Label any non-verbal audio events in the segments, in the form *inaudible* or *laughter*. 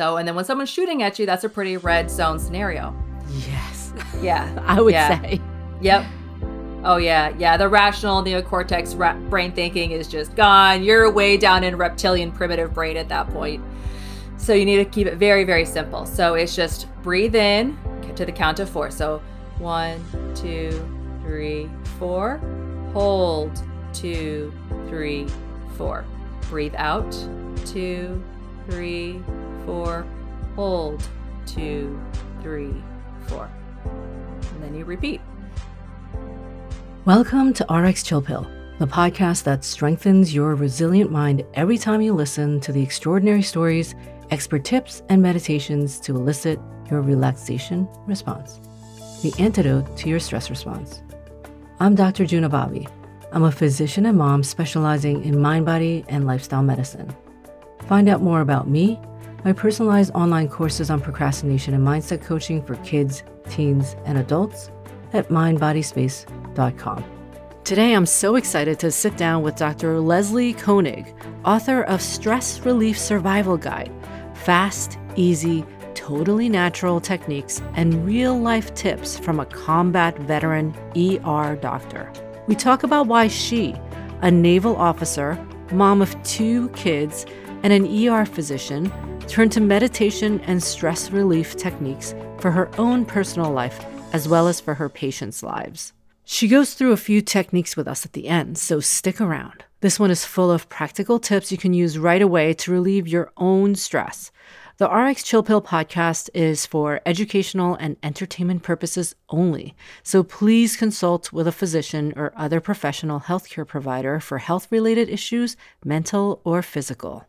So, and then when someone's shooting at you, that's a pretty red zone scenario. Yes. Yeah. *laughs* I would Yeah. say. Yep. Oh yeah, yeah. The rational neocortex ra- brain thinking is just gone. You're way down in reptilian primitive brain at that point. So you need to keep it very, very simple. So it's just breathe in to the count of four. So one, two, three, four. Hold two, three, four. Breathe out two, three, four. Hold two, three, four. And then you repeat. Welcome to RX Chill Pill, the podcast that strengthens your resilient mind every time you listen to the extraordinary stories, expert tips, and meditations to elicit your relaxation response, the antidote to your stress response. I'm Dr. Juna Bobby. I'm a physician and mom specializing in mind, body, and lifestyle medicine. Find out more about me, my personalized online courses on procrastination and mindset coaching for kids, teens, and adults at mindbodyspace.com. Today, I'm so excited to sit down with Dr. Leslie Koenig, author of Stress Relief Survival Guide Fast, Easy, Totally Natural Techniques and Real Life Tips from a Combat Veteran ER Doctor. We talk about why she, a naval officer, mom of two kids, and an ER physician, turned to meditation and stress relief techniques for her own personal life as well as for her patients' lives. She goes through a few techniques with us at the end, so stick around. This one is full of practical tips you can use right away to relieve your own stress. The RX Chill Pill podcast is for educational and entertainment purposes only, so please consult with a physician or other professional healthcare provider for health related issues, mental or physical.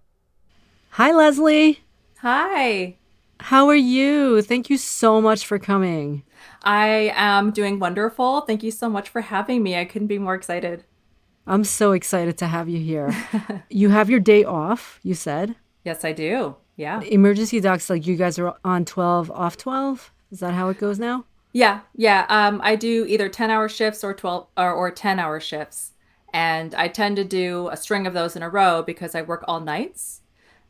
Hi, Leslie. Hi. How are you? Thank you so much for coming. I am doing wonderful. Thank you so much for having me. I couldn't be more excited. I'm so excited to have you here. *laughs* you have your day off, you said. Yes, I do. Yeah. Emergency docs, like you guys are on 12, off 12. Is that how it goes now? Yeah. Yeah. Um, I do either 10 hour shifts or 12 or, or 10 hour shifts. And I tend to do a string of those in a row because I work all nights.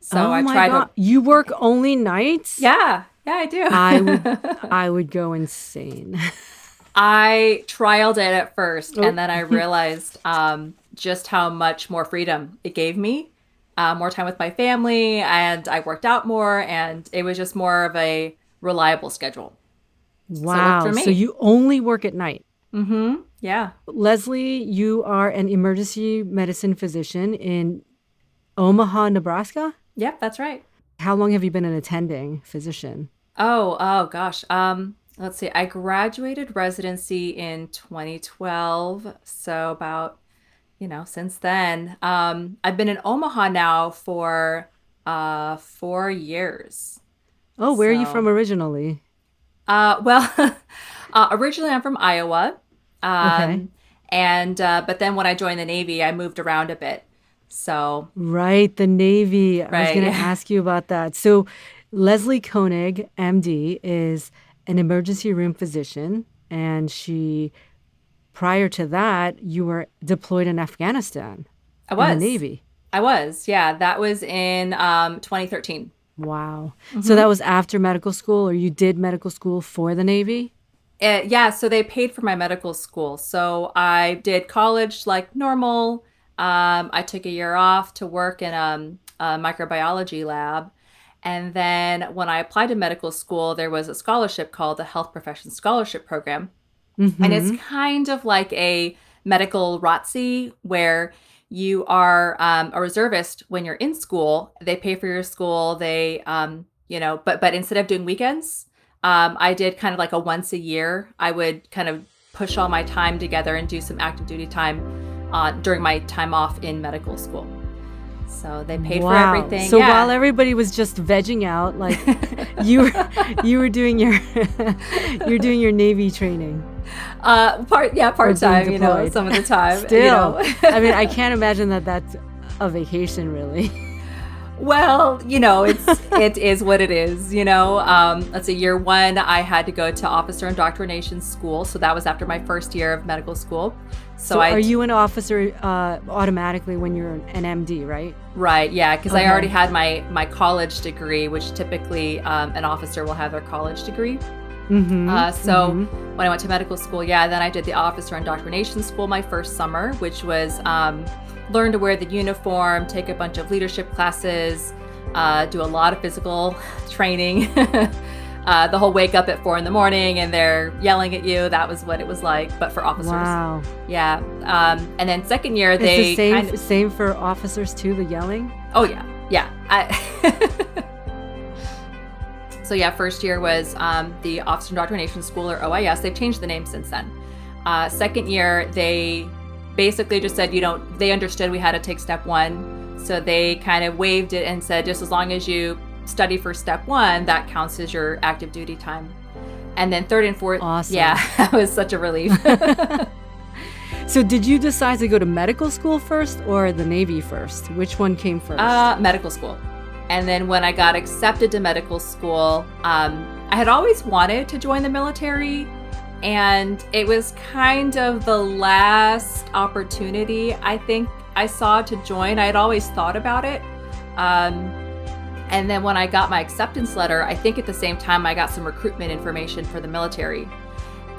So oh I my try God. to. You work only nights? Yeah. Yeah, I do. I would, *laughs* I would go insane. I trialed it at first, Oh. and then I *laughs* realized um, just how much more freedom it gave me, uh, more time with my family, and I worked out more, and it was just more of a reliable schedule. Wow. for So, you only work at night. Mm-hmm. Yeah. Leslie, you are an emergency medicine physician in Omaha, Nebraska. Yep, that's right. How long have you been an attending physician? Oh, oh gosh. Um, let's see. I graduated residency in 2012, so about you know since then. Um, I've been in Omaha now for uh four years. Oh, where are you from originally? Uh, well, *laughs* uh, originally I'm from Iowa. Um, Okay. And uh, but then when I joined the Navy, I moved around a bit. So Right, the Navy. Right. I was going to ask you about that. So, Leslie Koenig, MD, is an emergency room physician, and she, prior to that, you were deployed in Afghanistan I in was the Navy. I was. Yeah, that was in um, 2013. Wow. Mm-hmm. So that was after medical school, or you did medical school for the Navy? Uh, yeah, so they paid for my medical school. So I did college like normal. Um, I took a year off to work in um, a microbiology lab. And then when I applied to medical school, there was a scholarship called the Health Profession Scholarship Program. And it's kind of like a medical ROTC where you are um, a reservist when you're in school. They pay for your school. They, um, you know, but but instead of doing weekends, um, I did kind of like a once a year. I would kind of push all my time together and do some active duty time uh, during my time off in medical school. So they paid for Wow. everything. So yeah. while everybody was just vegging out, like *laughs* you were, you were doing your, *laughs* you're doing your Navy training. uh, part yeah, part time. You know, some of the time. you Still, know. I mean, I *laughs* can't imagine that that's a vacation, really. Well, you know, it's *laughs* it is what it is. You know, um, let's say Year one, I had to go to officer indoctrination school, so that was after my first year of medical school. So, so are you an officer uh, automatically when you're an MD, right? Right. Yeah, because okay. I already had my my college degree, which typically um, an officer will have their college degree. Mm-hmm, uh, so mm-hmm. when I went to medical school, yeah, then I did the officer indoctrination school my first summer, which was um, learn to wear the uniform, take a bunch of leadership classes, uh, do a lot of physical *laughs* training. *laughs* uh, the whole wake up at four in the morning and they're yelling at you. That was what it was like, but for officers. Wow. Yeah. Um, and then second year, they the same kind of, same for officers too. The yelling. Oh yeah, yeah. I *laughs* so yeah, first year was um, the Officer Indoctrination School or OIS. They've changed the name since then. Uh, second year, they basically just said, you know, they understood we had to take step one. So they kind of waived it and said, just as long as you study for step one, that counts as your active duty time. And then third and fourth, awesome. yeah, *laughs* that was such a relief. *laughs* *laughs* so did you decide to go to medical school first or the Navy first? Which one came first? Uh, medical school. And then when I got accepted to medical school, um, I had always wanted to join the military and it was kind of the last opportunity I think I saw to join. I had always thought about it. Um, and then when I got my acceptance letter, I think at the same time I got some recruitment information for the military.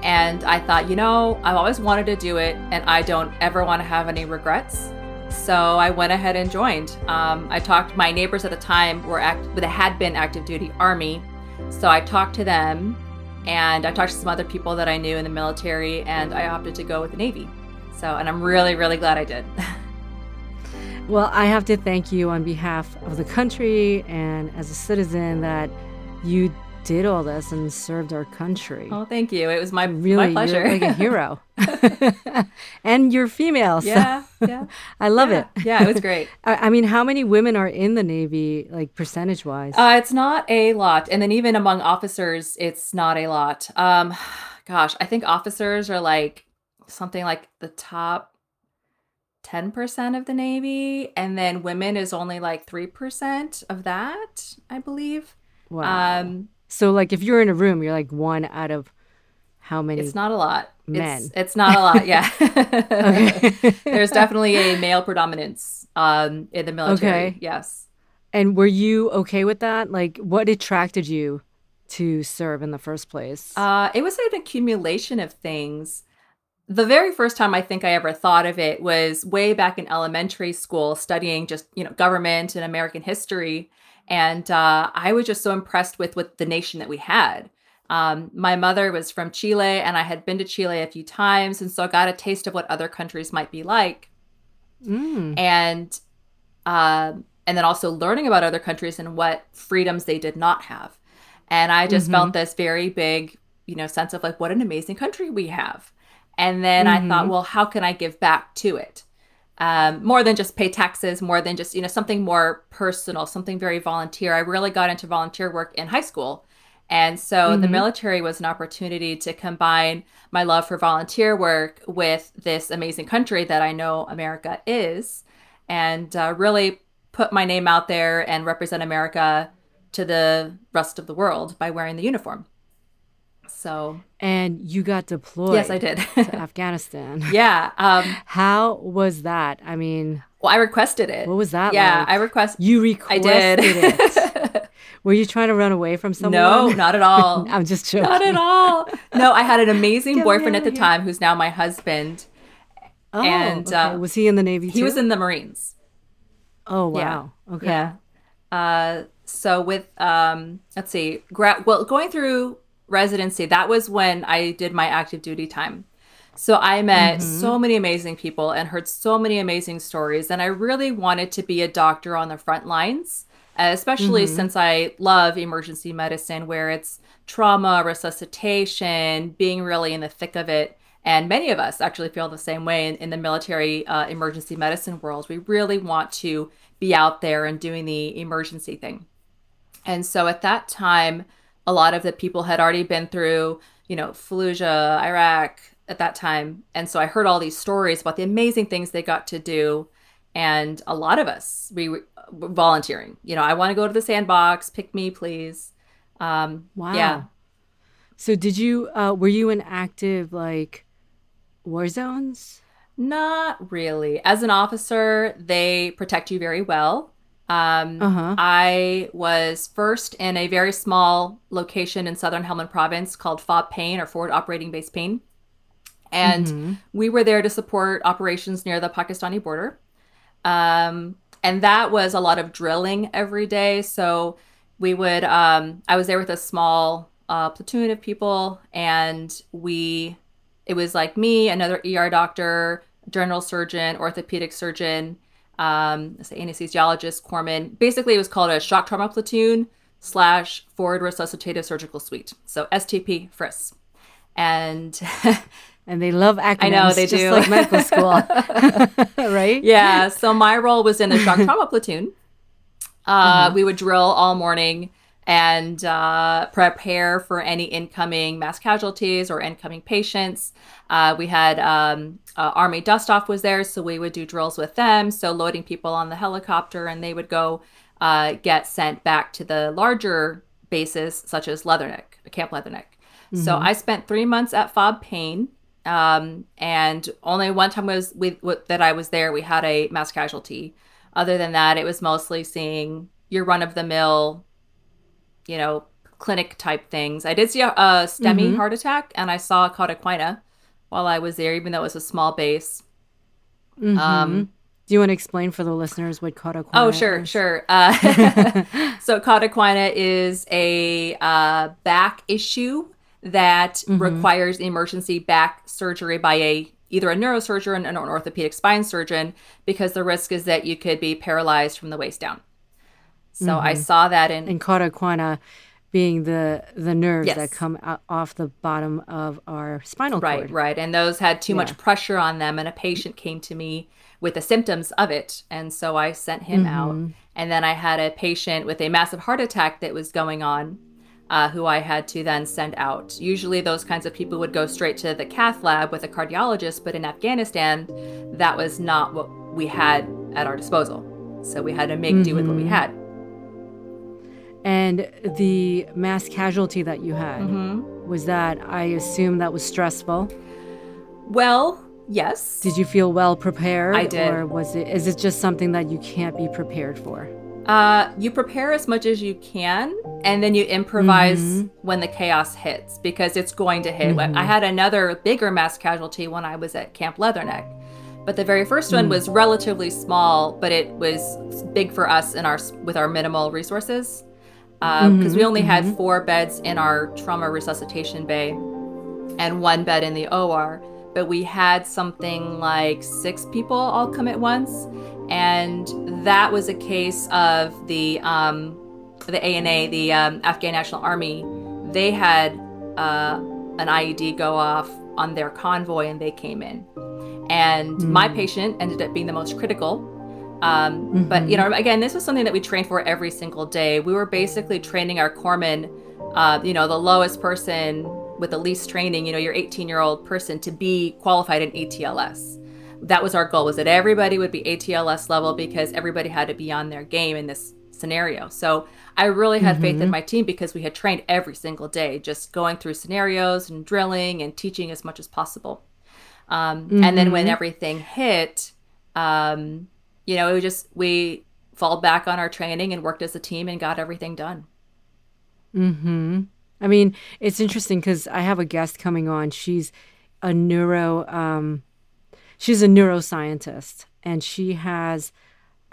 And I thought, you know, I've always wanted to do it and I don't ever want to have any regrets. So I went ahead and joined. Um, I talked, my neighbors at the time were act, but had been active duty Army. So I talked to them and I talked to some other people that I knew in the military, and I opted to go with the Navy. So, and I'm really, really glad I did. *laughs* well, I have to thank you on behalf of the country and as a citizen that you did all this and served our country. Oh, thank you. It was my really my pleasure. You're like a *laughs* hero. *laughs* and you're female. So yeah, yeah. *laughs* I love yeah. it. Yeah, it was great. I, I, mean, how many women are in the Navy, like percentage wise? Uh, it's not a lot. And then even among officers, it's not a lot. Um, *sighs* gosh, I think officers are like something like the top 10% of the Navy. And then women is only like 3% of that, I believe. Wow. Um, so like if you're in a room, you're like one out of how many? It's not a lot. Men. It's, it's not a lot. Yeah. *laughs* *laughs* There's definitely a male predominance um, in the military. Okay. Yes. And were you okay with that? Like, what attracted you to serve in the first place? Uh, it was an accumulation of things. The very first time I think I ever thought of it was way back in elementary school, studying just you know government and American history and uh, I was just so impressed with with the nation that we had. Um, my mother was from Chile, and I had been to Chile a few times, and so I got a taste of what other countries might be like. Mm. And uh, and then also learning about other countries and what freedoms they did not have. And I just mm-hmm. felt this very big, you know, sense of like what an amazing country we have. And then mm-hmm. I thought, mm-hmm. well, how can I give back to it? Um, more than just pay taxes, more than just, you know, something more personal, something very volunteer. I really got into volunteer work in high school. And so mm-hmm. the military was an opportunity to combine my love for volunteer work with this amazing country that I know America is and uh, really put my name out there and represent America to the rest of the world by wearing the uniform. So and you got deployed. Yes, I did to *laughs* Afghanistan. Yeah. Um, How was that? I mean, well, I requested it. What was that? Yeah, like? I requested. You requested I did. it. *laughs* Were you trying to run away from someone? No, not at all. *laughs* I'm just joking. Not at all. No, I had an amazing Get boyfriend at the here. time who's now my husband. Oh, and okay. uh, was he in the Navy? He was in the Marines. Oh wow. Yeah. Okay. Yeah. Uh, so with um, let's see, gra- well, going through residency, that was when I did my active duty time. So I met mm-hmm. so many amazing people and heard so many amazing stories. And I really wanted to be a doctor on the front lines, especially mm-hmm. since I love emergency medicine, where it's trauma, resuscitation, being really in the thick of it. And many of us actually feel the same way in, in the military uh, emergency medicine world. We really want to be out there and doing the emergency thing. And so at that time, a lot of the people had already been through, you know, Fallujah, Iraq at that time. And so I heard all these stories about the amazing things they got to do. and a lot of us we were volunteering. You know, I want to go to the sandbox. Pick me, please. Um, Wow. Yeah. So did you uh were you in active like war zones? Not really. As an officer, they protect you very well. Um, Uh-huh. I was first in a very small location in southern Helmand province called FOB Payne or Forward Operating Base Payne. And Mm-hmm. we were there to support operations near the Pakistani border. Um, and that was a lot of drilling every day. So we would, um, I was there with a small uh, platoon of people, and we, it was like me, another ER doctor, general surgeon, orthopedic surgeon, um, say anesthesiologist, corpsman. Basically, it was called a shock trauma platoon slash forward resuscitative surgical suite. So STP FRIS. And *laughs* And they love acronyms. know, they just do. like medical *laughs* school, *laughs* right? yeah, so my role was in the shock trauma platoon. Uh, We would drill all morning and uh, prepare for any incoming mass casualties or incoming patients. Uh, we had um, uh, Army dust off was there, so we would do drills with them. So loading people on the helicopter, and they would go uh, get sent back to the larger bases, such as Leatherneck, Camp Leatherneck. So I spent three months at Fob Payne. Um, and only one time was with, with that I was there, we had a mass casualty. Other than that, it was mostly seeing your run of the mill, you know, clinic type things. I did see a, a STEMI heart attack, and I saw a cauda equina while I was there, even though it was a small base. Um, Do you want to explain for the listeners what cauda equina Oh, sure, is? sure. Uh, *laughs* so cauda equina is a uh, back issue that requires emergency back surgery by a either a neurosurgeon or an orthopedic spine surgeon because the risk is that you could be paralyzed from the waist down. So I mm-hmm. saw that in And cauda equina being the the nerves Yes. that come out, off the bottom of our spinal Right, cord. right. Right. And those had too Yeah. much pressure on them. And a patient came to me with the symptoms of it. And so I sent him out. Mm-hmm. And then I had a patient with a massive heart attack that was going on, uh, who I had to then send out. Usually, those kinds of people would go straight to the cath lab with a cardiologist. But in Afghanistan, that was not what we had at our disposal. So we had to make do with what we mm-hmm. had. And the mass casualty that you had Mm-hmm. was that I assume that was stressful. Well, yes. Did you feel well prepared? I did. Or was it is it just something that you can't be prepared for? Uh, you prepare as much as you can, and then you improvise when the chaos hits because it's going to hit. I had another bigger mass casualty when I was at Camp Leatherneck, but the very first one was relatively small, but it was big for us in our with our minimal resources because we only had four beds in our trauma resuscitation bay and one bed in the OR. But we had something like six people all come at once, and that was a case of the um, the ANA, the um, Afghan National Army. They had uh, an IED go off on their convoy, and they came in. And my patient ended up being the most critical. Um, But you know, again, this was something that we trained for every single day. We were basically training our corpsmen, uh, you know, the lowest person with the least training, you know, your 18 year old person to be qualified in ATLS. That was our goal was that everybody would be ATLS level because everybody had to be on their game in this scenario. So I really had faith in my team because we had trained every single day, just going through scenarios and drilling and teaching as much as possible. Um, And then when everything hit, um, you know, it was just we fall back on our training and worked as a team and got everything done. Hmm. I mean, it's interesting because I have a guest coming on. She's a neuro, um, she's a neuroscientist, and she has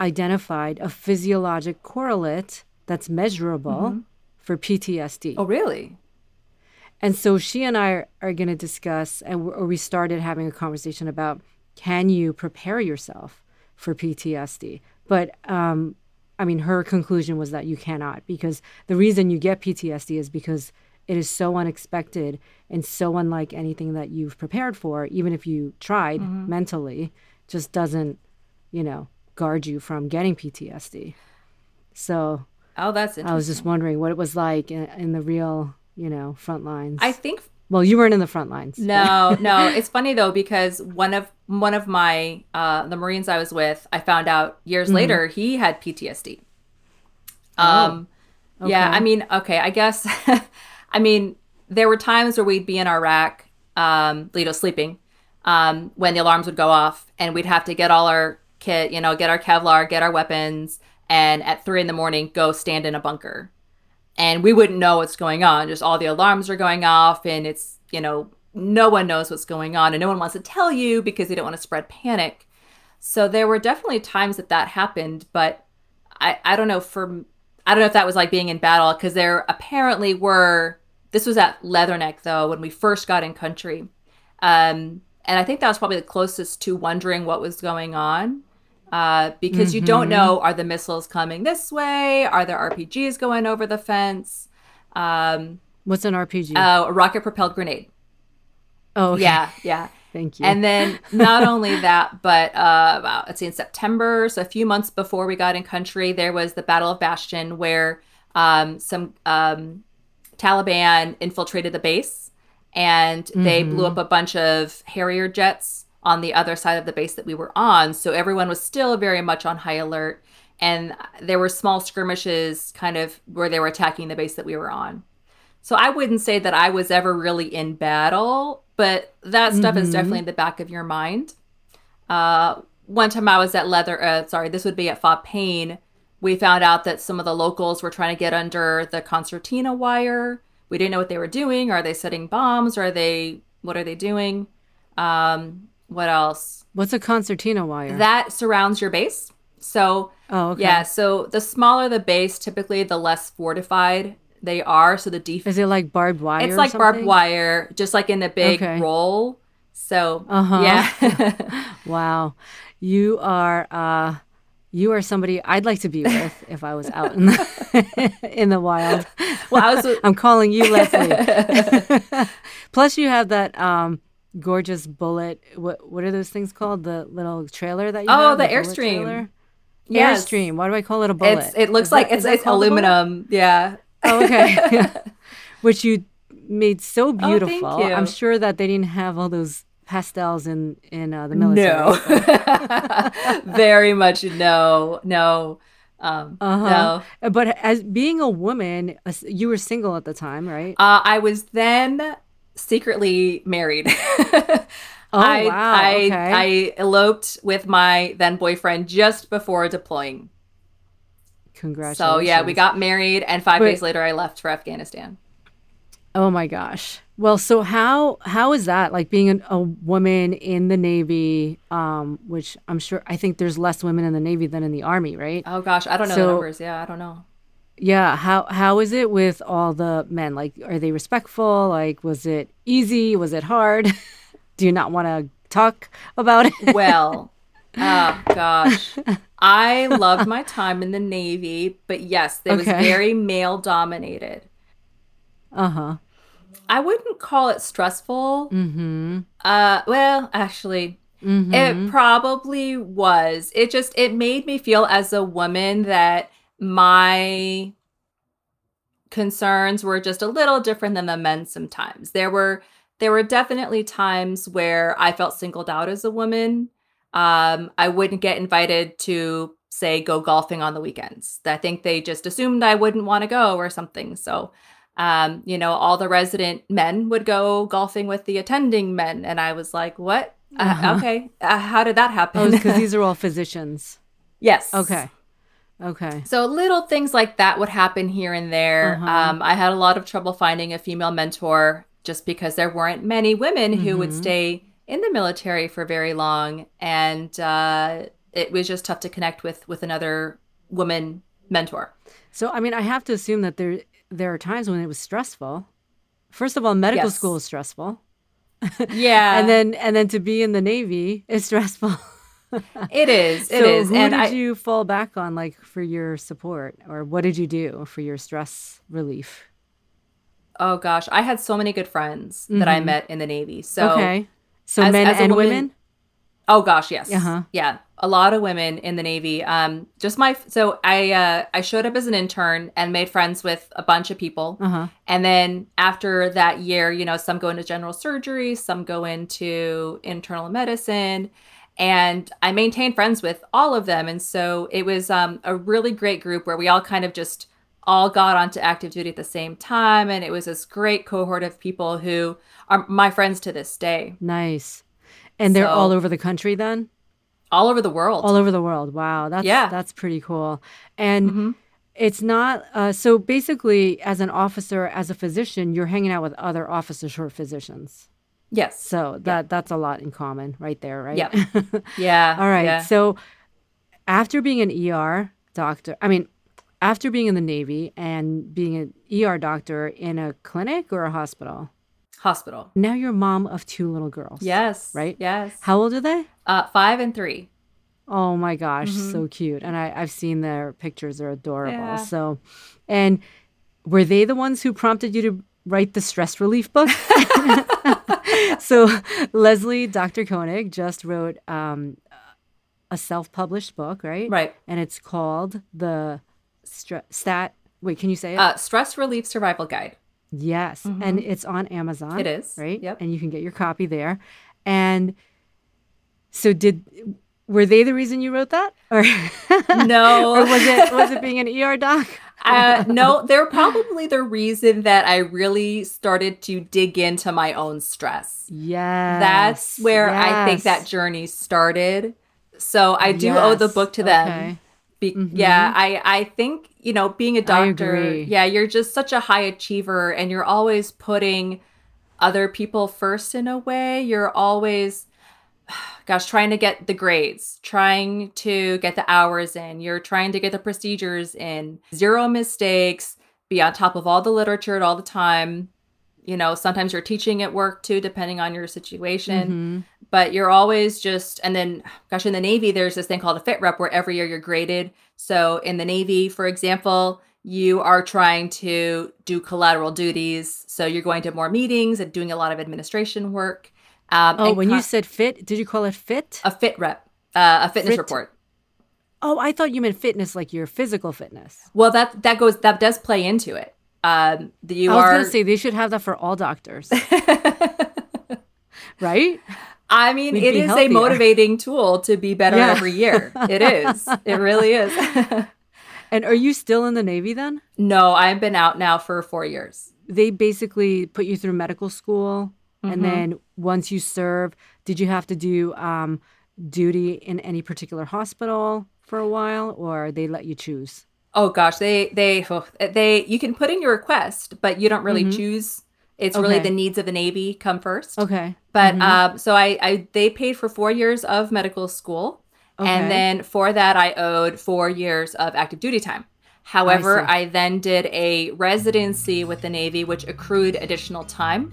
identified a physiologic correlate that's measurable for PTSD. Oh, really? And so she and I are, are going to discuss, and we- or we started having a conversation about can you prepare yourself for PTSD? But um, I mean, her conclusion was that you cannot because the reason you get PTSD is because it is so unexpected and so unlike anything that you've prepared for, even if you tried mentally, just doesn't, you know, guard you from getting PTSD. So Oh, that's. I was just wondering what it was like in, in the real, you know, front lines. I think Well, you weren't in the front lines. No, *laughs* no. It's funny though because one of one of my uh, the Marines I was with, I found out years mm-hmm. later he had PTSD. Oh, um, okay. yeah. I mean, okay. I guess. *laughs* I mean, there were times where we'd be in Iraq, um, you know, sleeping, um, when the alarms would go off, and we'd have to get all our kit, you know, get our Kevlar, get our weapons, and at three in the morning go stand in a bunker and we wouldn't know what's going on. Just all the alarms are going off, and it's, you know, no one knows what's going on, and no one wants to tell you because they don't want to spread panic. So there were definitely times that that happened, but I, I don't know for I don't know if that was like being in battle because there apparently were this was at Leatherneck though when we first got in country, um, and I think that was probably the closest to wondering what was going on uh, because mm-hmm. you don't mm-hmm. know are the missiles coming this way? Are there RPGs going over the fence? Um, What's an RPG? Uh, a rocket propelled grenade. Oh, okay. yeah, yeah. Thank you. And then not only that, *laughs* but uh, about, let's see, in September, so a few months before we got in country, there was the Battle of Bastion where um, some um, Taliban infiltrated the base and they mm-hmm. blew up a bunch of Harrier jets on the other side of the base that we were on. So everyone was still very much on high alert. And there were small skirmishes kind of where they were attacking the base that we were on. So I wouldn't say that I was ever really in battle, but that stuff mm-hmm. is definitely in the back of your mind. Uh, one time I was at Leather, uh, sorry, this would be at Fob Payne. We found out that some of the locals were trying to get under the concertina wire. We didn't know what they were doing. Are they setting bombs? Are they, what are they doing? Um, what else? What's a concertina wire? That surrounds your base. So, oh, okay. yeah. So the smaller the base, typically the less fortified they are. So the def- is it like barbed wire? It's like barbed wire, just like in a big okay. roll. So uh-huh. yeah. *laughs* *laughs* wow, you are uh, you are somebody I'd like to be with *laughs* if I was out in the in the wild. Well, I was. I'm calling you Leslie. Plus, you have that um, gorgeous bullet. What what are those things called? The little trailer that you oh have, the, the airstream. Airstream. Why do I call it a bullet? It's, it looks is like that, it's, it's aluminum. Yeah. Oh, okay. *laughs* *laughs* Which you made so oh, beautiful. Oh, I'm sure that they didn't have all those pastels in in uh, the military. No. *laughs* Very much no. No. Um, uh-huh. No. But as being a woman, you were single at the time, right? Uh, I was then secretly married. *laughs* oh I, wow! I, okay. I eloped with my then boyfriend just before deploying. Congratulations! So yeah, we got married, and five but, days later, I left for Afghanistan. Oh my gosh! Well, so how how is that like being an, a woman in the Navy? Um, which I'm sure I think there's less women in the Navy than in the Army, right? Oh gosh, I don't know so, the numbers. Yeah, I don't know yeah how how is it with all the men? Like are they respectful? Like was it easy? Was it hard? *laughs* Do you not want to talk about it? Well *laughs* oh gosh. I loved my time in the navy but yes it okay. was very male dominated. Uh-huh. I wouldn't call it stressful. Mm-hmm. uh well actually mm-hmm. it probably was. It just it made me feel as a woman that my concerns were just a little different than the men sometimes. There were there were definitely times where I felt singled out as a woman. Um, I wouldn't get invited to say go golfing on the weekends. I think they just assumed I wouldn't want to go or something. So um, you know, all the resident men would go golfing with the attending men, and I was like, "What? Uh, uh-huh. Uh, okay, uh, how did that happen?" because oh, these are all physicians. *laughs* yes. Okay. Okay. So little things like that would happen here and there. Uh-huh. Um, I had a lot of trouble finding a female mentor just because there weren't many women mm-hmm. who would mm-hmm. stay in the military for very long, and uh, it was just tough to connect with with another woman mentor. So I mean, I have to assume that there there are times when it was stressful. First of all, medical yes. school is stressful. *laughs* Yeah, and then and then to be in the Navy is *laughs* stressful. It is. It so is. Who and did I, you fall back on, like for your support, or what did you do for your stress relief? Oh gosh, I had so many good friends mm-hmm. that I mm-hmm. met in the Navy. So okay, so as, men as and woman, women. Oh gosh, yes. Uh-huh. Yeah. a lot of women in the Navy. Um, just my so I uh, I showed up as an intern and made friends with a bunch of people. Uh-huh. And then after that year, you know, some go into general surgery, some go into internal medicine, and I maintained friends with all of them. And so it was um, a really great group where we all kind of just all got onto active duty at the same time, and it was this great cohort of people who are my friends to this day, Nice. And they're So- all over the country then? all over the world. All over the world. Wow. That's Yeah. that's pretty cool. And Mhm. it's not uh, so basically as an officer, as a physician, you're hanging out with other officers who are physicians. Yes. So that that's a lot in common right there, right? Yep. *laughs* Yeah. All right. yeah. So after being an ER doctor, I mean, after being in the Navy and being an ER doctor in a clinic or a hospital, Hospital. now you're mom of two little girls. Yes. Right? Yes. How old are they? Uh, five and three. Oh my gosh, Mhm. so cute. And I, I've seen their pictures, they're adorable. Yeah. So, and were they the ones who prompted you to write the stress relief book? *laughs* *laughs* *laughs* so, Leslie, Dr. Koenig, just wrote um, a self published book, right? Right. And it's called The Stre- Stat. Wait, can you say it? Uh, stress relief survival guide. yes. And it's on Amazon. It is. Right? Yep. And you can get your copy there. And so, did. Were they the reason you wrote that, or *laughs* No. or was it was it being an ER doc? Uh, no, *laughs* they're probably the reason that I really started to dig into my own stress. Yes, That's where I think that journey started. So I do owe the book to them. okay. Be- Yeah, I I think you know being a doctor. Yeah, you're just such a high achiever, and you're always putting other people first in a way. You're always, *sighs* gosh, trying to get the grades, trying to get the hours in. You're trying to get the procedures in. Zero mistakes. Be on top of all the literature at all the time. You know, sometimes you're teaching at work too, depending on your situation Mhm. but you're always just and then gosh in the navy there's this thing called a fit rep where every year you're graded so in the navy for example you are trying to do collateral duties so you're going to more meetings and doing a lot of administration work um, Oh, when you said fit, did you call it fit? a fit rep uh, a fitness Fit- report Oh, I thought you meant fitness, like your physical fitness. well that that goes that does play into it um, the, you I was are gonna say they should have that for all doctors, *laughs* right? I mean, We'd it is a motivating tool to be better Yeah. every year. It is. It really is. *laughs* And are you still in the Navy then? no, I've been out now for four years. They basically put you through medical school, Mhm. and then once you serve, did you have to do um, duty in any particular hospital for a while, or they let you choose? Oh gosh, they they oh, they you can put in your request, but you don't really Mhm. choose. It's really the needs of the Navy come first. Okay, But Mhm. um, so I, I they paid for four years of medical school, Okay. and then for that I owed four years of active duty time. However, see. I, then did a residency with the Navy, which accrued additional time.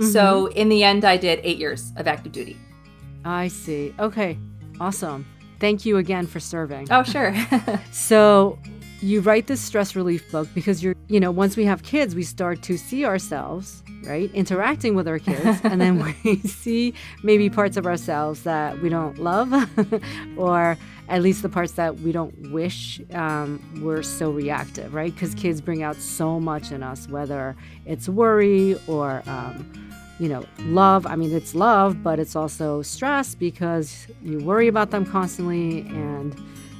So Mm-hmm. in the end, I did eight years of active duty. I see. Okay, awesome. Thank you again for serving. Oh sure. *laughs* *laughs* So you write this stress relief book because you're, you know, once we have kids, we start to see ourselves, right, interacting with our kids, *laughs* and then we see maybe parts of ourselves that we don't love, or at least the parts that we don't wish um, were so reactive, right? Because kids bring out so much in us, whether it's worry or, um, you know, love. I mean, it's love, but it's also stress because you worry about them constantly and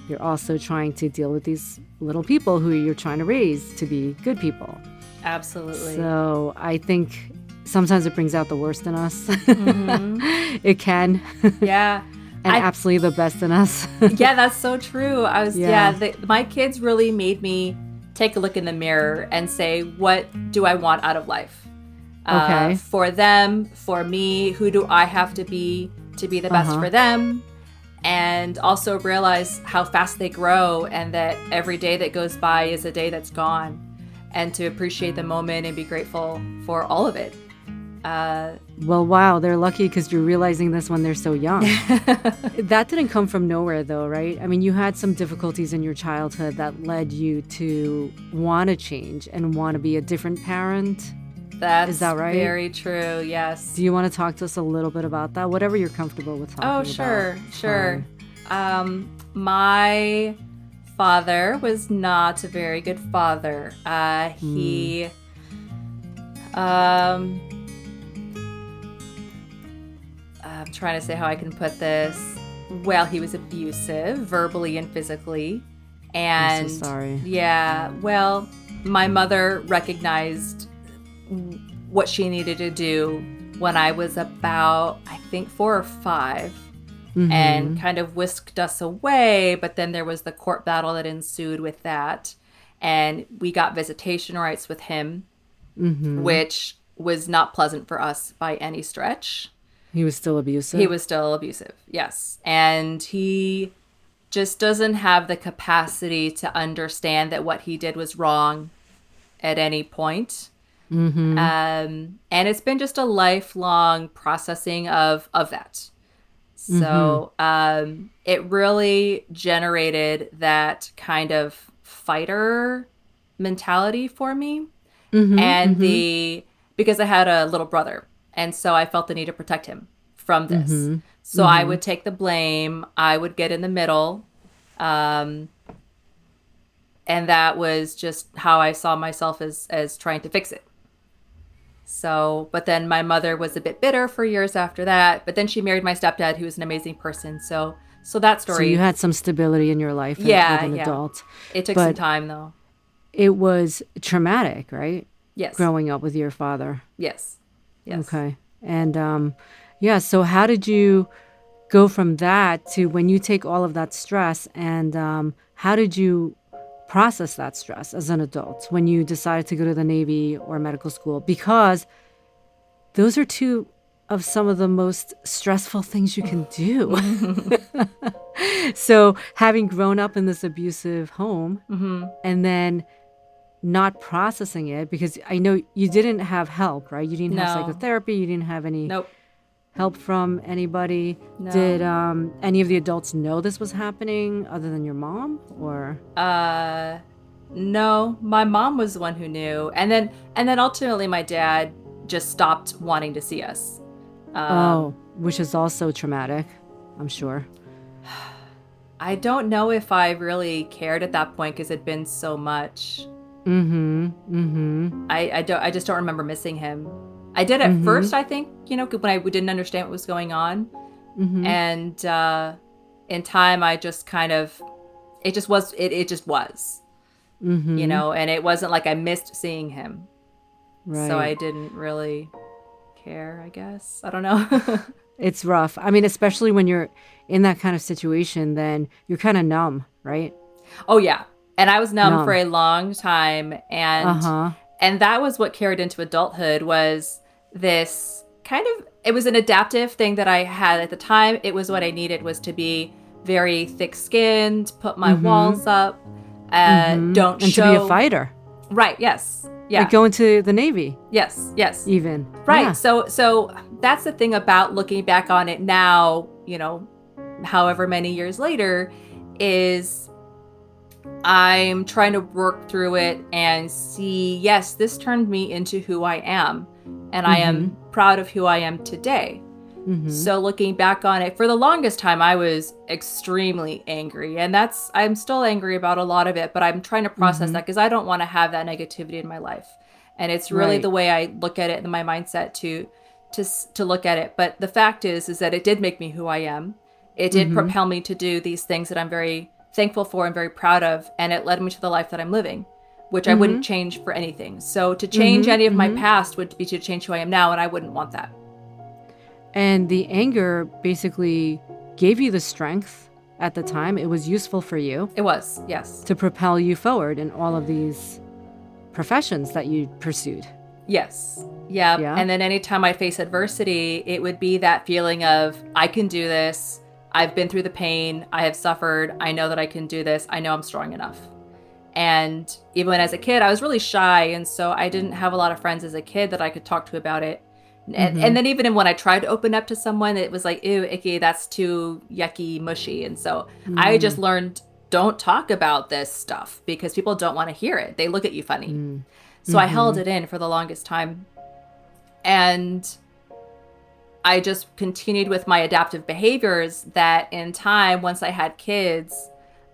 you're also trying to deal with these little people who you're trying to raise to be good people. Absolutely. So I think sometimes it brings out the worst in us. Mhm. *laughs* it can, Yeah. *laughs* and I- absolutely the best in us. *laughs* yeah, that's so true. I was yeah, Yeah. the, my kids really made me take a look in the mirror and say, what do I want out of life? Uh, Okay. for them, for me, who do I have to be to be the best Uh-huh. for them? And also realize how fast they grow and that every day that goes by is a day that's gone. And to appreciate the moment and be grateful for all of it. Uh, well, wow, they're lucky because you're realizing this when they're so young. *laughs* that didn't come from nowhere, though, right? I mean, you had some difficulties in your childhood that led you to want to change and want to be a different parent. that's that right? Very true. Yes. Do you want to talk to us a little bit about that? Whatever you're comfortable with talking about. Oh, about. sure, sure. Um, my father was not a very good father. Uh, he, um, I'm trying to say how I can put this. Well, he was abusive, verbally and physically. And I'm so sorry. yeah, well, my mother recognized what she needed to do when I was about, I think, four or 5 Mhm. and kind of whisked us away. But then there was the court battle that ensued with that. And we got visitation rights with him, Mhm. which was not pleasant for us by any stretch. He was still abusive. He was still abusive, yes. And he just doesn't have the capacity to understand that what he did was wrong at any point. Mhm. Um, and it's been just a lifelong processing of of that. So um, it really generated that kind of fighter mentality for me, Mhm, and mhm. the because I had a little brother, and so I felt the need to protect him from this. Mhm, So I would take the blame. I would get in the middle. Um, and that was just how I saw myself as as trying to fix it. So, but then my mother was a bit bitter for years after that. But then she married my stepdad, who was an amazing person. So, so that so story, you had some stability in your life as- Yeah, as an yeah. adult. it took some time though. It was traumatic, right? Yes, Growing up with your father. yes, yes. Okay. And um, yeah, so how did you go from that to when you take all of that stress and um, how did you process that stress as an adult when you decided to go to the Navy or medical school? Because those are two of some of the most stressful things you can do. *laughs* *laughs* so having grown up in this abusive home hmm and then not processing it because I know you didn't have help, right? You didn't have psychotherapy, you didn't have any Nope. help from anybody. No. Did um, any of the adults know this was happening other than your mom or Uh, no, my mom was the one who knew, and then and then ultimately my dad just stopped wanting to see us. Um, oh, which is also traumatic, I'm sure. *sighs* I don't know if I really cared at that point because it'd been so much. Mm-hmm. Mm-hmm. I, I don't I just don't remember missing him. I did at Mhm. first, I think, you know, when I didn't understand what was going on, Mm-hmm. and uh, in time, I just kind of, it just was, it, it just was, mm-hmm. you know, and it wasn't like I missed seeing him, right. so I didn't really care. I guess I don't know. *laughs* it's rough. I mean, especially when you're in that kind of situation, then you're kind of numb, right? oh yeah, and I was numb Numb. for a long time, and Uh-huh. and that was what carried into adulthood was this kind of it was an adaptive thing that i had at the time it was what i needed was to be very thick skinned put my Mhm. walls up uh Mhm. don't and show to be a fighter. right yes yeah Like go into the Navy yes yes even. right Yeah. so so that's the thing about looking back on it now you know however many years later is i'm trying to work through it and see yes this turned me into who i am and i am proud of who i am today Mhm. so looking back on it for the longest time i was extremely angry and that's i'm still angry about a lot of it but i'm trying to process Mhm. that because i don't want to have that negativity in my life and it's really Right. the way i look at it in my mindset to to to look at it but the fact is is that it did make me who i am it did Mhm. propel me to do these things that i'm very thankful for and very proud of and it led me to the life that i'm living which i wouldn't change for anything so to change Mhm, any of my mhm. past would be to change who i am now and i wouldn't want that And the anger basically gave you the strength at the time. It was useful for you it was yes to propel you forward in all of these professions that you pursued. Yes. Yeah. Yeah. And then anytime I face adversity, it would be that feeling of, I can do this. I've been through the pain. I have suffered. I know that I can do this. I know I'm strong enough. And even when as a kid, I was really shy. And so I didn't have a lot of friends as a kid that I could talk to about it. And, Mhm. and then even when I tried to open up to someone, it was like, ew, icky, that's too yucky, mushy. And so I just learned don't talk about this stuff because people don't want to hear it. They look at you funny. Mm. So I held it in for the longest time. And I just continued with my adaptive behaviors that in time, once I had kids,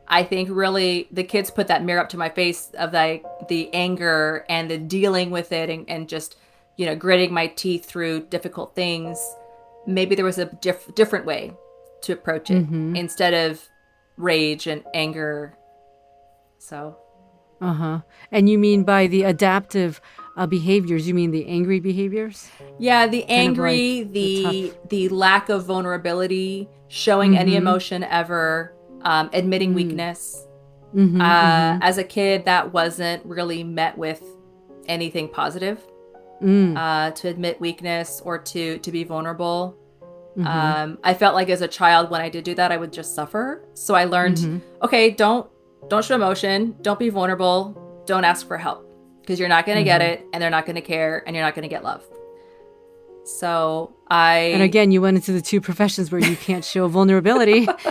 I think really the kids put that mirror up to my face of like the anger and the dealing with it and, and just, you know, gritting my teeth through difficult things. Maybe there was a diff- different way to approach it Mm-hmm. instead of rage and anger. So, Uh huh. And you mean by the adaptive uh, behaviors, you mean the angry behaviors? yeah, the angry, like the the the lack of vulnerability, showing any Mhm. emotion ever, um, admitting weakness. Mm-hmm, Uh, As a kid, that wasn't really met with anything positive. mm, Uh, to admit weakness or to to be vulnerable. mhm. Um, I felt like as a child, when I did do that, I would just suffer. So I learned, Mhm. okay, don't don't show emotion, don't be vulnerable, don't ask for help because you're not going to get Mm-hmm. it, and they're not going to care, and you're not going to get love. So I And again, you went into the two professions where you can't show vulnerability. *laughs* *laughs*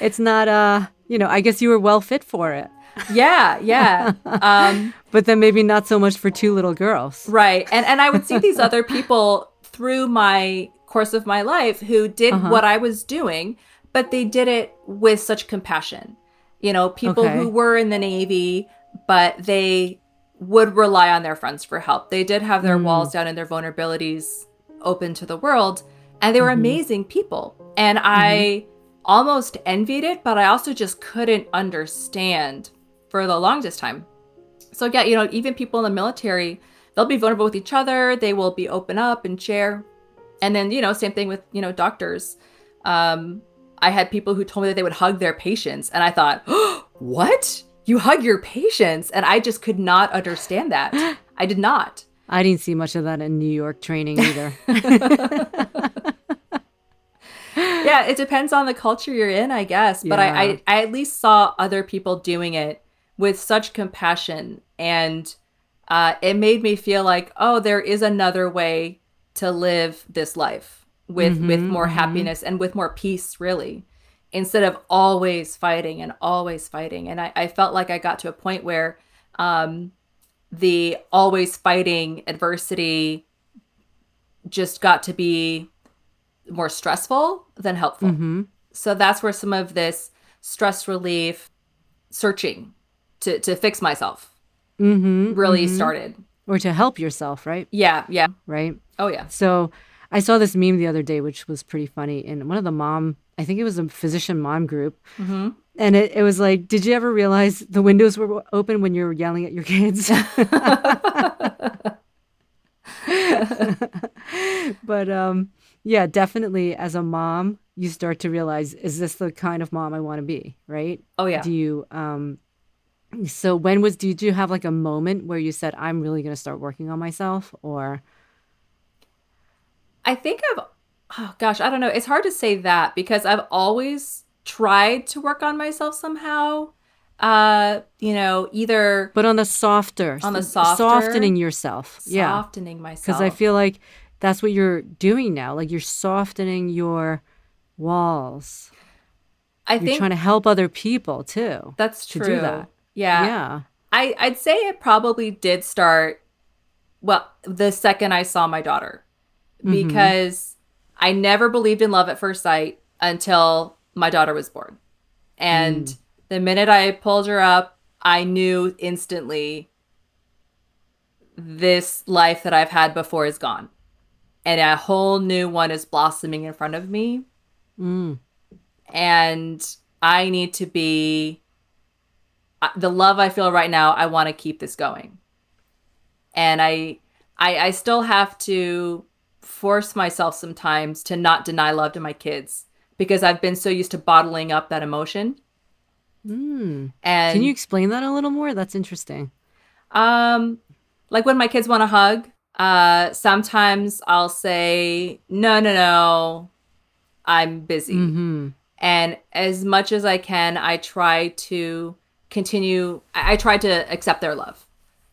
it's not, uh, you know, I guess you were well fit for it, yeah, yeah. *laughs* um, but then maybe not so much for two little girls. Right. And and I would see these other people through my course of my life who did Uh-huh. what I was doing, but they did it with such compassion. You know, people Okay. who were in the Navy, but they would rely on their friends for help. They did have their Mm. walls down and their vulnerabilities open to the world, and they were Mm-hmm. amazing people. And I almost envied it, but I also just couldn't understand for the longest time. So yeah, you know, even people in the military, they'll be vulnerable with each other. They will be open up and share. And then, you know, same thing with, you know, doctors. Um, I had people who told me that they would hug their patients, and I thought, *gasps* what? You hug your patients? And I just could not understand that. *gasps* I did not. I didn't see much of that in New York training either. *laughs* *laughs* Yeah, it depends on the culture you're in, I guess. But I, Yeah. I, I at least saw other people doing it with such compassion, and uh, it made me feel like, oh, there is another way to live this life with with more happiness and with more peace, really, instead of always fighting and always fighting. And I, I felt like I got to a point where um, the always fighting adversity just got to be more stressful than helpful. hmm So that's where some of this stress relief searching to, to fix myself hmm really started. Or to help yourself, right? Yeah, yeah. Right. Oh, yeah. So I saw this meme the other day, which was pretty funny. And one of the mom, I think it was a physician mom group. hmm And it, it was like, did you ever realize the windows were open when you were yelling at your kids? *laughs* *laughs* but um, yeah, definitely as a mom, you start to realize, is this the kind of mom I want to be? Right. Oh, yeah. Do you, um, so when was, did you have like a moment where you said, I'm really going to start working on myself? Or, I think I've, oh gosh, I don't know. It's hard to say that because I've always tried to work on myself somehow. Uh, you know, either but on the softer, On the softer- softening yourself. Yeah. softening myself. Because I feel like that's what you're doing now. Like you're softening your walls. I You're think trying to help other people too. that's to true. do that. Yeah. yeah. I, I'd say it probably did start, well, the second I saw my daughter, Mm-hmm. I never believed in love at first sight until my daughter was born. And Mm. the minute I pulled her up, I knew instantly this life that I've had before is gone. And a whole new one is blossoming in front of me. Mm. And I need to be the love I feel right now, I want to keep this going. And I, I I still have to force myself sometimes to not deny love to my kids because I've been so used to bottling up that emotion. Mm. And Can you explain that a little more? That's interesting. um like when my kids want a hug, uh sometimes I'll say, "No, no, no. I'm busy." hmm and as much as i can i try to continue i, I try to accept their love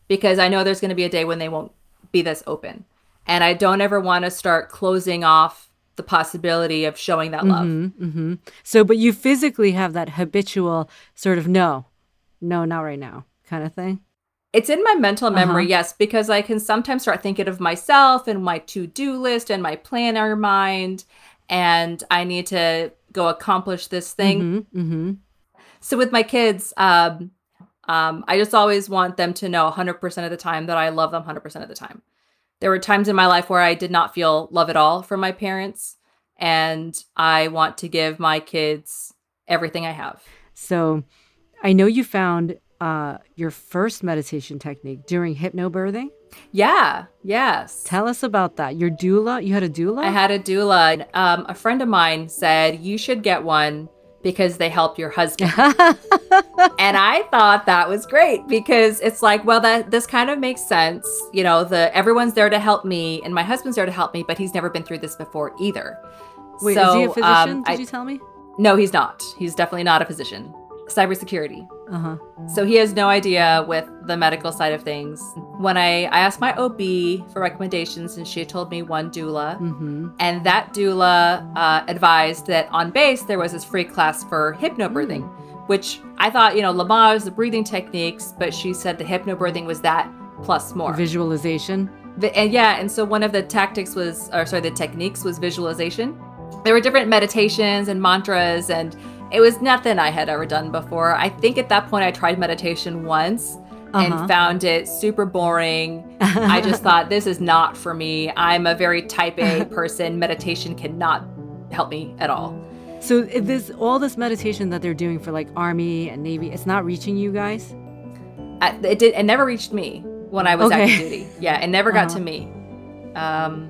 because i know there's going to be a day when they won't be this open and i don't ever want to start closing off the possibility of showing that love hmm So, but you physically have that habitual sort of no, no, not right now kind of thing. It's in my mental memory, yes, because I can sometimes start thinking of myself and my to do list and my planner mind, and I need to go accomplish this thing. Mhm, mhm. So with my kids, um, um, I just always want them to know 100% of the time that I love them 100% of the time. There were times in my life where I did not feel love at all from my parents, and I want to give my kids everything I have. So, I know you found uh, your first meditation technique during hypnobirthing. Yeah, yes. Tell us about that. Your doula, you had a doula? I had a doula. and, Um, a friend of mine said you should get one because they help your husband. *laughs* and I thought that was great because it's like, well, that this kind of makes sense. You know, the everyone's there to help me, and my husband's there to help me, but he's never been through this before either. Wait, so, is he a physician? um, Did I- you tell me? No, he's not. He's definitely not a physician. Cybersecurity. Uh huh. So he has no idea with the medical side of things. When I, I asked my OB for recommendations, and she told me one doula. Mm-hmm. And that doula uh, advised that on base there was this free class for hypnobirthing, which I thought, you know, Lamaze, the breathing techniques, but she said the hypnobirthing was that plus more. Visualization. Vi- and yeah, and so one of the tactics was, or sorry, the techniques was visualization. There were different meditations and mantras, and it was nothing I had ever done before. I think at that point I tried meditation once Uh-huh. and found it super boring. I just *laughs* thought this is not for me. I'm a very type A *laughs* person. Meditation cannot help me at all. So this all this meditation that they're doing for like army and navy, it's not reaching you guys. I, it did. It never reached me when I was Okay. active duty. Yeah, it never got Uh-huh. to me. Um,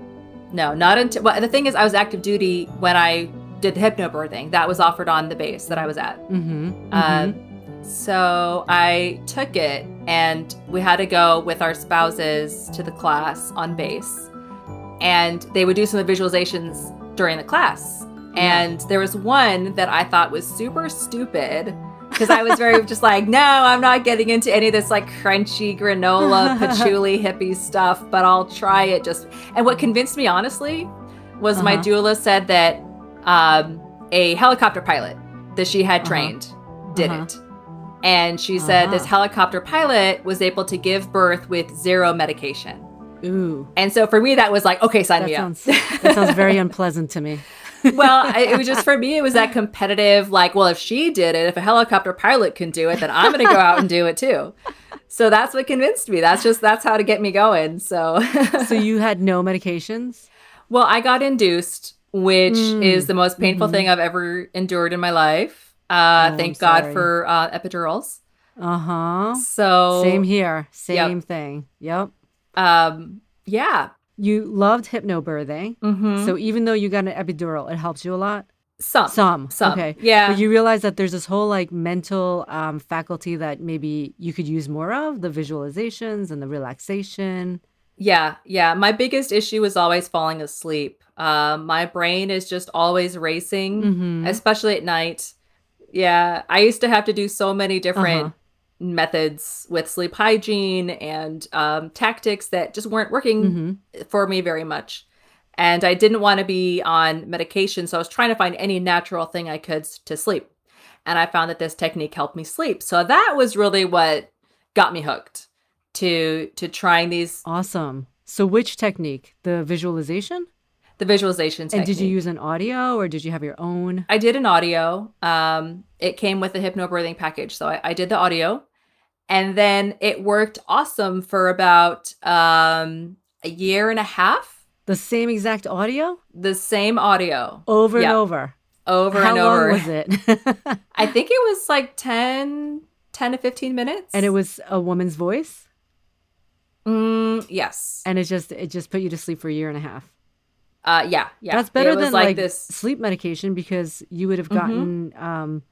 no, not until. Well, the thing is, I was active duty when I did the hypnobirthing. That was offered on the base that I was at. Mm-hmm. Um, so I took it, and we had to go with our spouses to the class on base, and they would do some of the visualizations during the class. And there was one that I thought was super stupid because I was very *laughs* just like, no, I'm not getting into any of this like crunchy granola, *laughs* patchouli hippie stuff, but I'll try it just. And what convinced me, honestly, was my Uh-huh. doula said that um, a helicopter pilot that she had Uh-huh. trained did Uh-huh. it. And she said this Uh-huh. helicopter pilot was able to give birth with zero medication. Ooh, And so for me, that was like, okay, sign that me sounds that sounds very unpleasant to me. *laughs* well, it was just *laughs* for me, it was that competitive, like, well, if she did it, if a helicopter pilot can do it, then I'm going to go out and do it too. So that's what convinced me. That's just, that's how to get me going. So, So *laughs* you had no medications? well, I got induced, which Mm, is the most painful mhm. thing I've ever endured in my life. Uh, Oh, thank God for uh, epidurals. Uh huh. So, Same here. Same thing. Yep. um, yeah. You loved hypnobirthing. hmm So even though you got an epidural, it helps you a lot. some, Some. some, Okay. yeah. But you realize that there's this whole like mental um, faculty that maybe you could use more of the visualizations and the relaxation. Yeah, yeah. My biggest issue is always falling asleep. Um, my brain is just always racing, Mhm. especially at night. Yeah, I used to have to do so many different Uh-huh. methods with sleep hygiene and um, tactics that just weren't working Mhm. for me very much. And I didn't want to be on medication, so I was trying to find any natural thing I could to sleep. And I found that this technique helped me sleep. So that was really what got me hooked to to trying these Awesome. So which technique? The visualization? the visualization technique. And did you use an audio or did you have your own? I did an audio. Um, it came with the hypnobirthing package, so I, I did the audio, and then it worked awesome for about um, a year and a half. The same exact audio? The same audio Over and over. over How and long over. was it? *laughs* I think it was like 10, 10 to fifteen minutes. and it was a woman's voice? Mm, yes, And it just it just put you to sleep for a year and a half. uh, yeah, yeah. That's better It than like, this. sleep medication because you would have Mhm. gotten um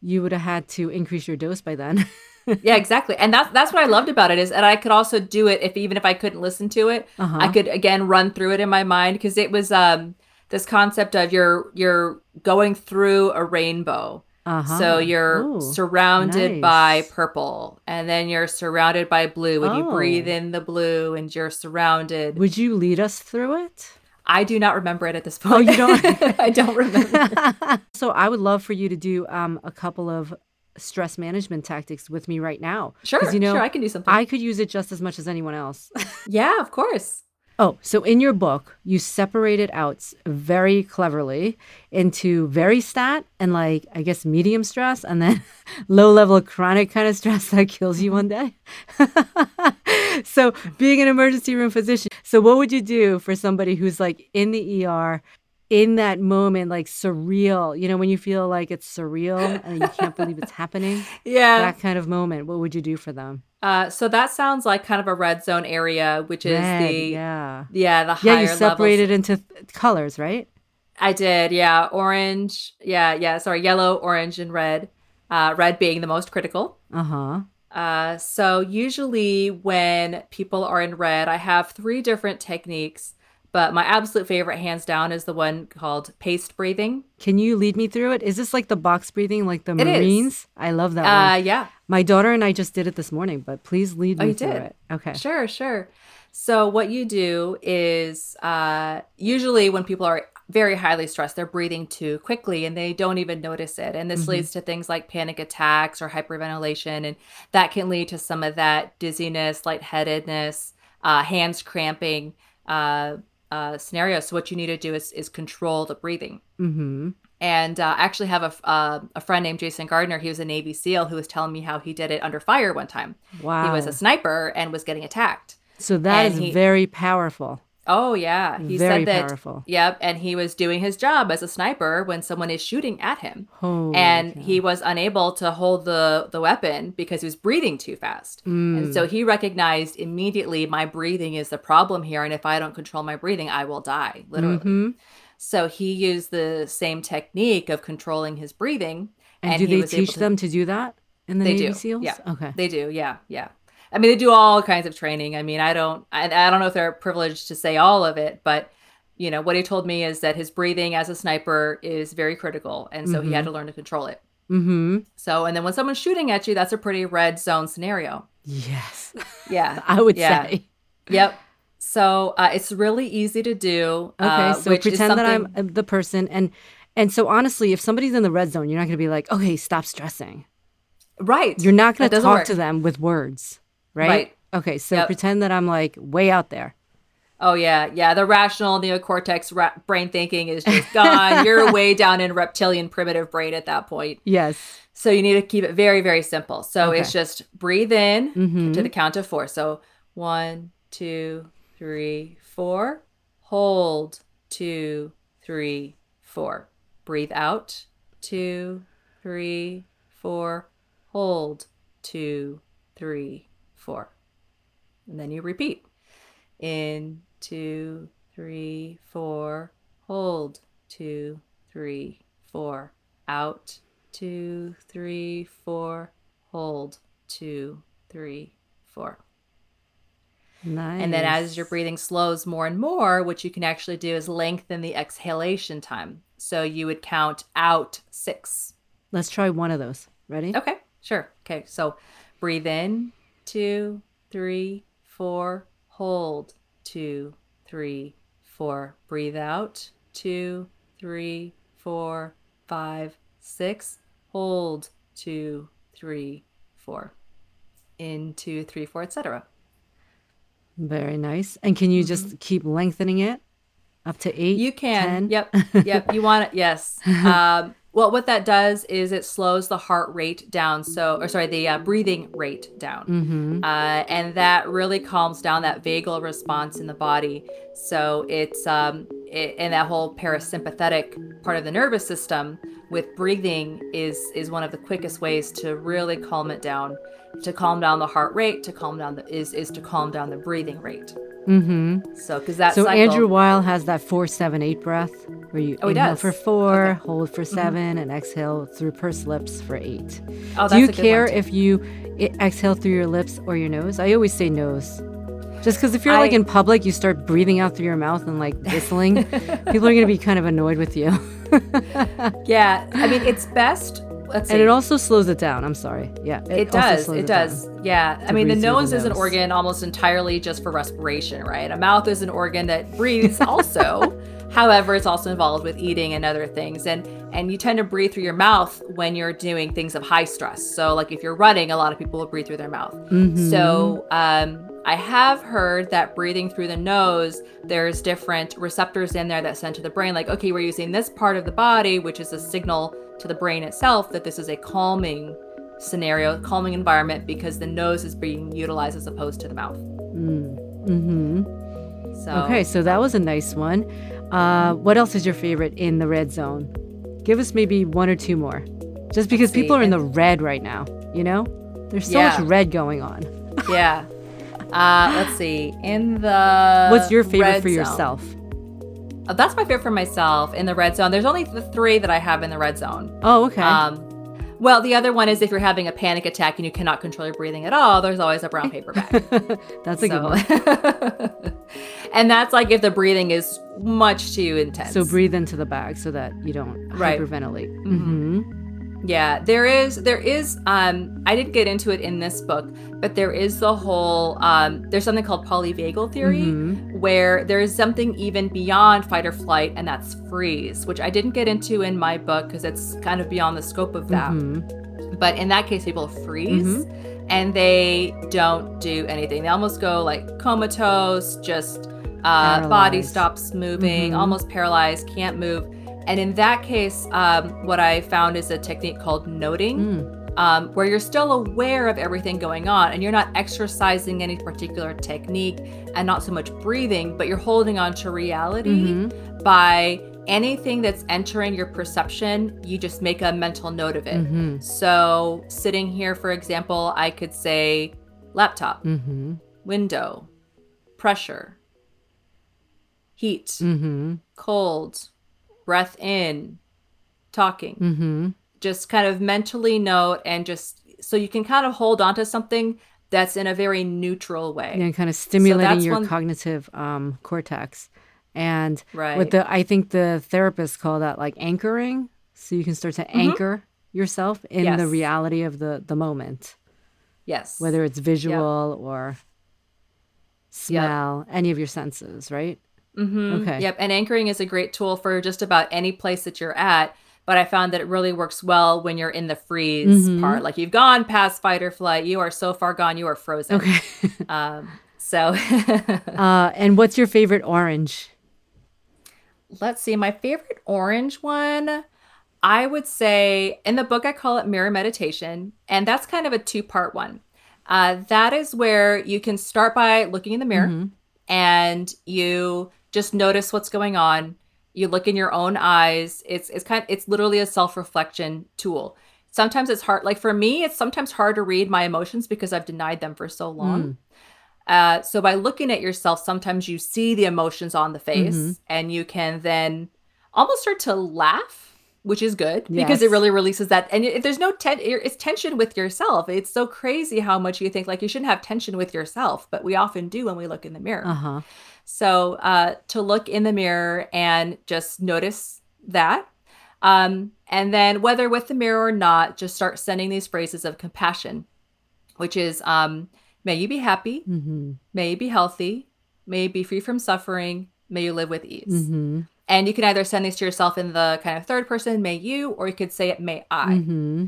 you would have had to increase your dose by then. *laughs* yeah, exactly. And that's that's what I loved about it is that I could also do it if even if I couldn't listen to it, uh-huh. I could again run through it in my mind because it was um this concept of you're you're going through a rainbow. Uh-huh. So you're Ooh, surrounded by purple and then you're surrounded by blue and you Oh. breathe in the blue and you're surrounded. Would you lead us through it? I do not remember it at this point. Oh, you don't? *laughs* I don't remember. *laughs* so I would love for you to do um, a couple of stress management tactics with me right now. Sure, you know, sure, I can do something. I could use it just as much as anyone else. *laughs* yeah, of course. Oh, so in your book, you separate it out very cleverly into very stat and like, I guess, medium stress and then *laughs* low level chronic kind of stress that kills you one day. *laughs* so, being an emergency room physician, so what would you do for somebody who's like in the ER? In that moment, like surreal, you know, when you feel like it's surreal *laughs* and you can't believe it's happening, Yeah. that kind of moment, what would you do for them? Uh, so that sounds like kind of a red zone area, which is Red, the yeah. yeah the Yeah, higher you levels. separated into th- colors, right? I did, yeah. Orange, yeah, yeah. Sorry, yellow, orange, and red. Uh, red being the most critical. Uh huh. Uh, so usually when people are in red, I have three different techniques, but my absolute favorite, hands down, is the one called paced breathing. Can you lead me through it? Is this like the box breathing, like the It is. Marines? I love that Uh, one. yeah, My daughter and I just did it this morning, but please lead Oh, me through did? it. Okay. Sure, sure. So what you do is uh, usually when people are very highly stressed, they're breathing too quickly and they don't even notice it. And this Mhm. leads to things like panic attacks or hyperventilation, and that can lead to some of that dizziness, lightheadedness, uh, hands cramping uh, uh, scenario. So what you need to do is is control the breathing. Mm-hmm. And uh, I actually have a, uh, a friend named Jason Gardner. He was a Navy SEAL who was telling me how he did it under fire one time. Wow. He was a sniper and was getting attacked. so that and is he- very powerful. Oh yeah, he Very said that. powerful. Yep, and he was doing his job as a sniper when someone is shooting at him, Holy and cow. he was unable to hold the the weapon because he was breathing too fast. Mm. And so he recognized immediately my breathing is the problem here, and if I don't control my breathing, I will die literally. Mhm. So he used the same technique of controlling his breathing. And, and do he they teach to- them to do that in the They Navy do, SEALs? yeah. Okay. They do, yeah, yeah. I mean, they do all kinds of training. I mean, I don't, I, I don't know if they're privileged to say all of it, but you know, what he told me is that his breathing as a sniper is very critical, and so he had to learn to control it. Mm-hmm. So, and then when someone's shooting at you, that's a pretty red zone scenario. Yes. Yeah, *laughs* I would Yeah. say. yep. So uh, it's really easy to do. Okay, uh, so pretend that I'm uh, the person and and so honestly, if somebody's in the red zone, you're not going to be like, "Okay, stop stressing." right. You're not going to talk work. to them with words, right? Right. Okay, so Yep. pretend that I'm like way out there. Oh yeah, yeah. The rational neocortex ra- brain thinking is just gone. *laughs* You're way down in reptilian primitive brain at that point. Yes. So you need to keep it very, very simple. So Okay. it's just breathe in Mhm. to the count of four. So one, two, three, four. Hold two, three, four. Breathe out two, three, four. Hold two, three, four. And then you repeat. In two, three, four. Hold two, three, four. Out two, three, four. Hold two, three, four. Nice. And then as your breathing slows more and more, what you can actually do is lengthen the exhalation time. So you would count out six. Let's try one of those. Ready? Okay, sure. Okay, so breathe in two, three, four. Hold two, three, four. Breathe out two, three, four, five, six. Hold two, three, four. In two, three, four, etc. Very nice. And can you just keep lengthening it up to eight? Mm-hmm. You can. 10? Yep. *laughs* Yep. You want it. Yes. Um, well, what that does is it slows the heart rate down. So, or sorry, the uh, breathing rate down. Mm-hmm. Uh, and that really calms down that vagal response in the body. So it's um, it, and that whole parasympathetic part of the nervous system with breathing is is one of the quickest ways to really calm it down. To calm down the heart rate, to calm down the is is to calm down the breathing rate. Mm-hmm. So because that So cycle, Andrew Weil has that four, seven, eight breath where you Oh, inhale for 4 Okay. Mm-hmm. hold for 7 and exhale through pursed lips for eight. oh, Do you a good care if you exhale through your lips or your nose? I always say nose. Just because if you're like in public, you start breathing out through your mouth and like whistling, *laughs* people are going to be kind of annoyed with you. *laughs* Yeah, I mean it's best. Let's see. and it also slows it down. I'm sorry. Yeah. it does. slows It does. Yeah. I mean, the the nose is an organ almost entirely just for respiration, right? A mouth is an organ that breathes also, *laughs* However, it's also involved with eating and other things. And and you tend to breathe through your mouth when you're doing things of high stress. So like if you're running, a lot of people will breathe through their mouth. Mm-hmm. So um, I have heard that breathing through the nose, there's different receptors in there that send to the brain, like, okay, we're using this part of the body, which is a signal to the brain itself that this is a calming scenario, calming environment, because the nose is being utilized as opposed to the mouth. Mm-hmm. So Okay, so that was a nice one. Uh, what else is your favorite in the red zone? Give us maybe one or two more. Just because people are in the red right now, you know? There's so Yeah. much red going on. yeah. Uh, let's see. In the What's your favorite for zone- yourself? Uh, that's my favorite for myself in the red zone. There's only the three that I have in the red zone. Oh, okay. Um, well, the other one is if you're having a panic attack and you cannot control your breathing at all, there's always a brown paper bag. *laughs* That's a good So- one. *laughs* and that's like if the breathing is much too intense. So breathe into the bag so that you don't Right. hyperventilate. Mhm. Mm-hmm. Yeah, there is there is um I didn't get into it in this book, but there is the whole um there's something called polyvagal theory Mhm. where there is something even beyond fight or flight and that's freeze, which I didn't get into in my book because it's kind of beyond the scope of that. Mhm. But in that case people freeze Mm-hmm. and they don't do anything. They almost go like comatose, just uh, body stops moving, Mhm. almost paralyzed, can't move. And in that case, um, what I found is a technique called noting, Mm. um, where you're still aware of everything going on and you're not exercising any particular technique and not so much breathing, but you're holding on to reality Mhm. by anything that's entering your perception, you just make a mental note of it. Mhm. So, sitting here, for example, I could say laptop, Mhm. window, pressure, heat, Mhm. cold, breath in, talking. Mhm. Just kind of mentally note and just so you can kind of hold on to something that's in a very neutral way. Yeah, kind of stimulating that's your one- cognitive um, cortex. And Right. what the I think the therapists call that like anchoring. So you can start to anchor yourself in the Mm-hmm. Reality of the the moment, yes. whether it's visual or smell, any of your senses, right? Mhm. Okay. Yep. And anchoring is a great tool for just about any place that you're at. But I found that it really works well when you're in the freeze Mhm. part. Like you've gone past fight or flight, you are so far gone, you are frozen. Okay. *laughs* Um, so *laughs* uh, and what's your favorite orange? let's see. My favorite orange one, I would say in the book, I call it mirror meditation. And that's kind of a two part one. Uh, that is where you can start by looking in the mirror Mhm. and you just notice what's going on. You look in your own eyes. It's it's kind of, it's literally a self-reflection tool. Sometimes it's hard like for me it's sometimes hard to read my emotions because I've denied them for so long. Uh, so by looking at yourself, sometimes you see the emotions on the face Mhm. and you can then almost start to laugh, which is good because it really releases that. And if there's no ten, it's tension with yourself. It's so crazy how much you think like you shouldn't have tension with yourself, but we often do when we look in the mirror. Uh huh. So uh, to look in the mirror and just notice that. Um, and then, whether with the mirror or not, just start sending these phrases of compassion, which is um, may you be happy, Mm-hmm. may you be healthy, may you be free from suffering, may you live with ease. Mm-hmm. And you can either send these to yourself in the kind of third person, may you, or you could say it, may I. Mm-hmm.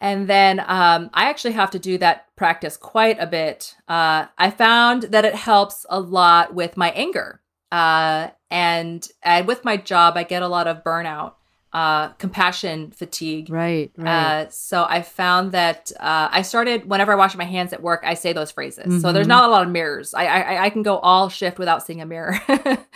And then um, I actually have to do that practice quite a bit. Uh, I found that it helps a lot with my anger. Uh, and, and with my job, I get a lot of burnout, uh, compassion fatigue. Right. Right. Uh, so I found that uh, I started whenever I wash my hands at work, I say those phrases. So there's Mhm. not a lot of mirrors. I, I I can go all shift without seeing a mirror. *laughs*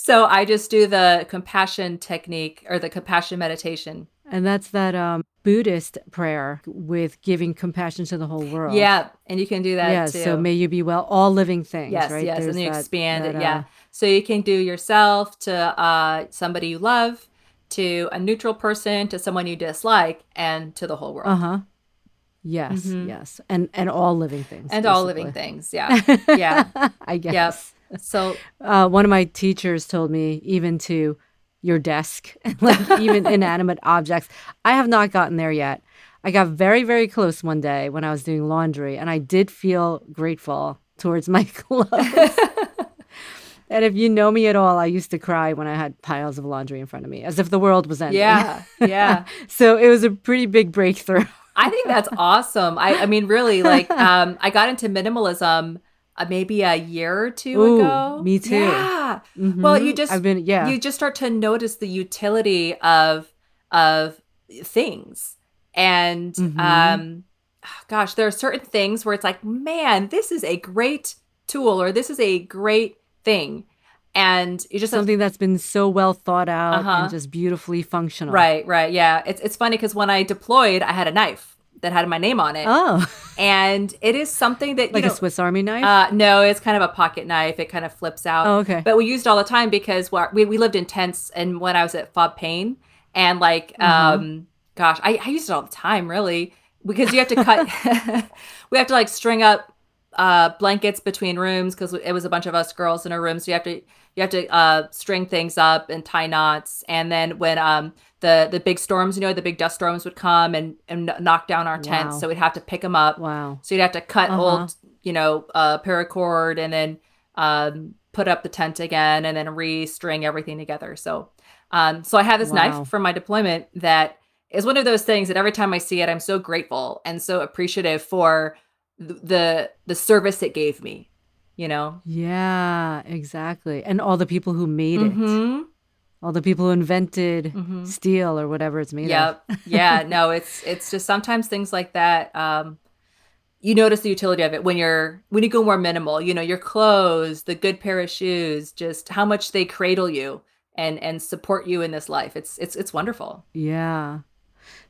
so I just do the compassion technique or the compassion meditation. and that's that um, Buddhist prayer with giving compassion to the whole world. Yeah, and you can do that yeah. too. So may you be well, all living things. yes, right. yes, There's and you that- expand that, it. Yeah, uh, so you can do yourself to uh, somebody you love, to a neutral person, to someone you dislike, and to the whole world, Uh huh. Yes. Mhm. Yes. And and all living things. and all living things. Yeah, *laughs* yeah. I guess. So Uh, one of my teachers told me even to your desk, *laughs* like even inanimate objects. I have not gotten there yet. I got very, very close one day when I was doing laundry, and I did feel grateful towards my *laughs* clothes. *laughs* And if you know me at all, I used to cry when I had piles of laundry in front of me, as if the world was ending. Yeah, yeah. so it was a pretty big breakthrough. I think that's awesome. I, I mean, really, like, um, I got into minimalism uh, maybe a year or two Ooh, ago. me too. Yeah. Well, you just I've been yeah. you just start to notice the utility of of things and Mhm. um gosh there are certain things where it's like man this is a great tool or this is a great thing and you just something that's been so well thought out Uh-huh. and just beautifully functional. right right yeah it's, it's funny because when i deployed i had a knife that had my name on it Oh, and it is something that you like know, a Swiss Army knife. uh, no, it's kind of a pocket knife. It kind of flips out. oh, okay. But we used it all the time because we, we lived in tents and when I was at Fob Payne and like Uh-huh. um gosh, I, I used it all the time really because you have to cut *laughs* *laughs* we have to like string up uh blankets between rooms because it was a bunch of us girls in a room so you have to you have to uh string things up and tie knots and then when um the the big storms you know the big dust storms would come and and knock down our tents Wow. so we'd have to pick them up wow. so you'd have to cut Uh-huh. old, you know, uh, paracord and then um, put up the tent again and then re-string everything together. So, um, so I have this Wow. knife from my deployment that is one of those things that every time I see it, I'm so grateful and so appreciative for the the service it gave me. You know. Yeah, exactly. And all the people who made it, Mhm. all the people who invented Mhm. steel or whatever it's made of. Yep. yeah. *laughs* No, it's it's just sometimes things like that. Um, you notice the utility of it when you're when you go more minimal. You know, your clothes, the good pair of shoes, just how much they cradle you and and support you in this life. It's it's it's wonderful. Yeah.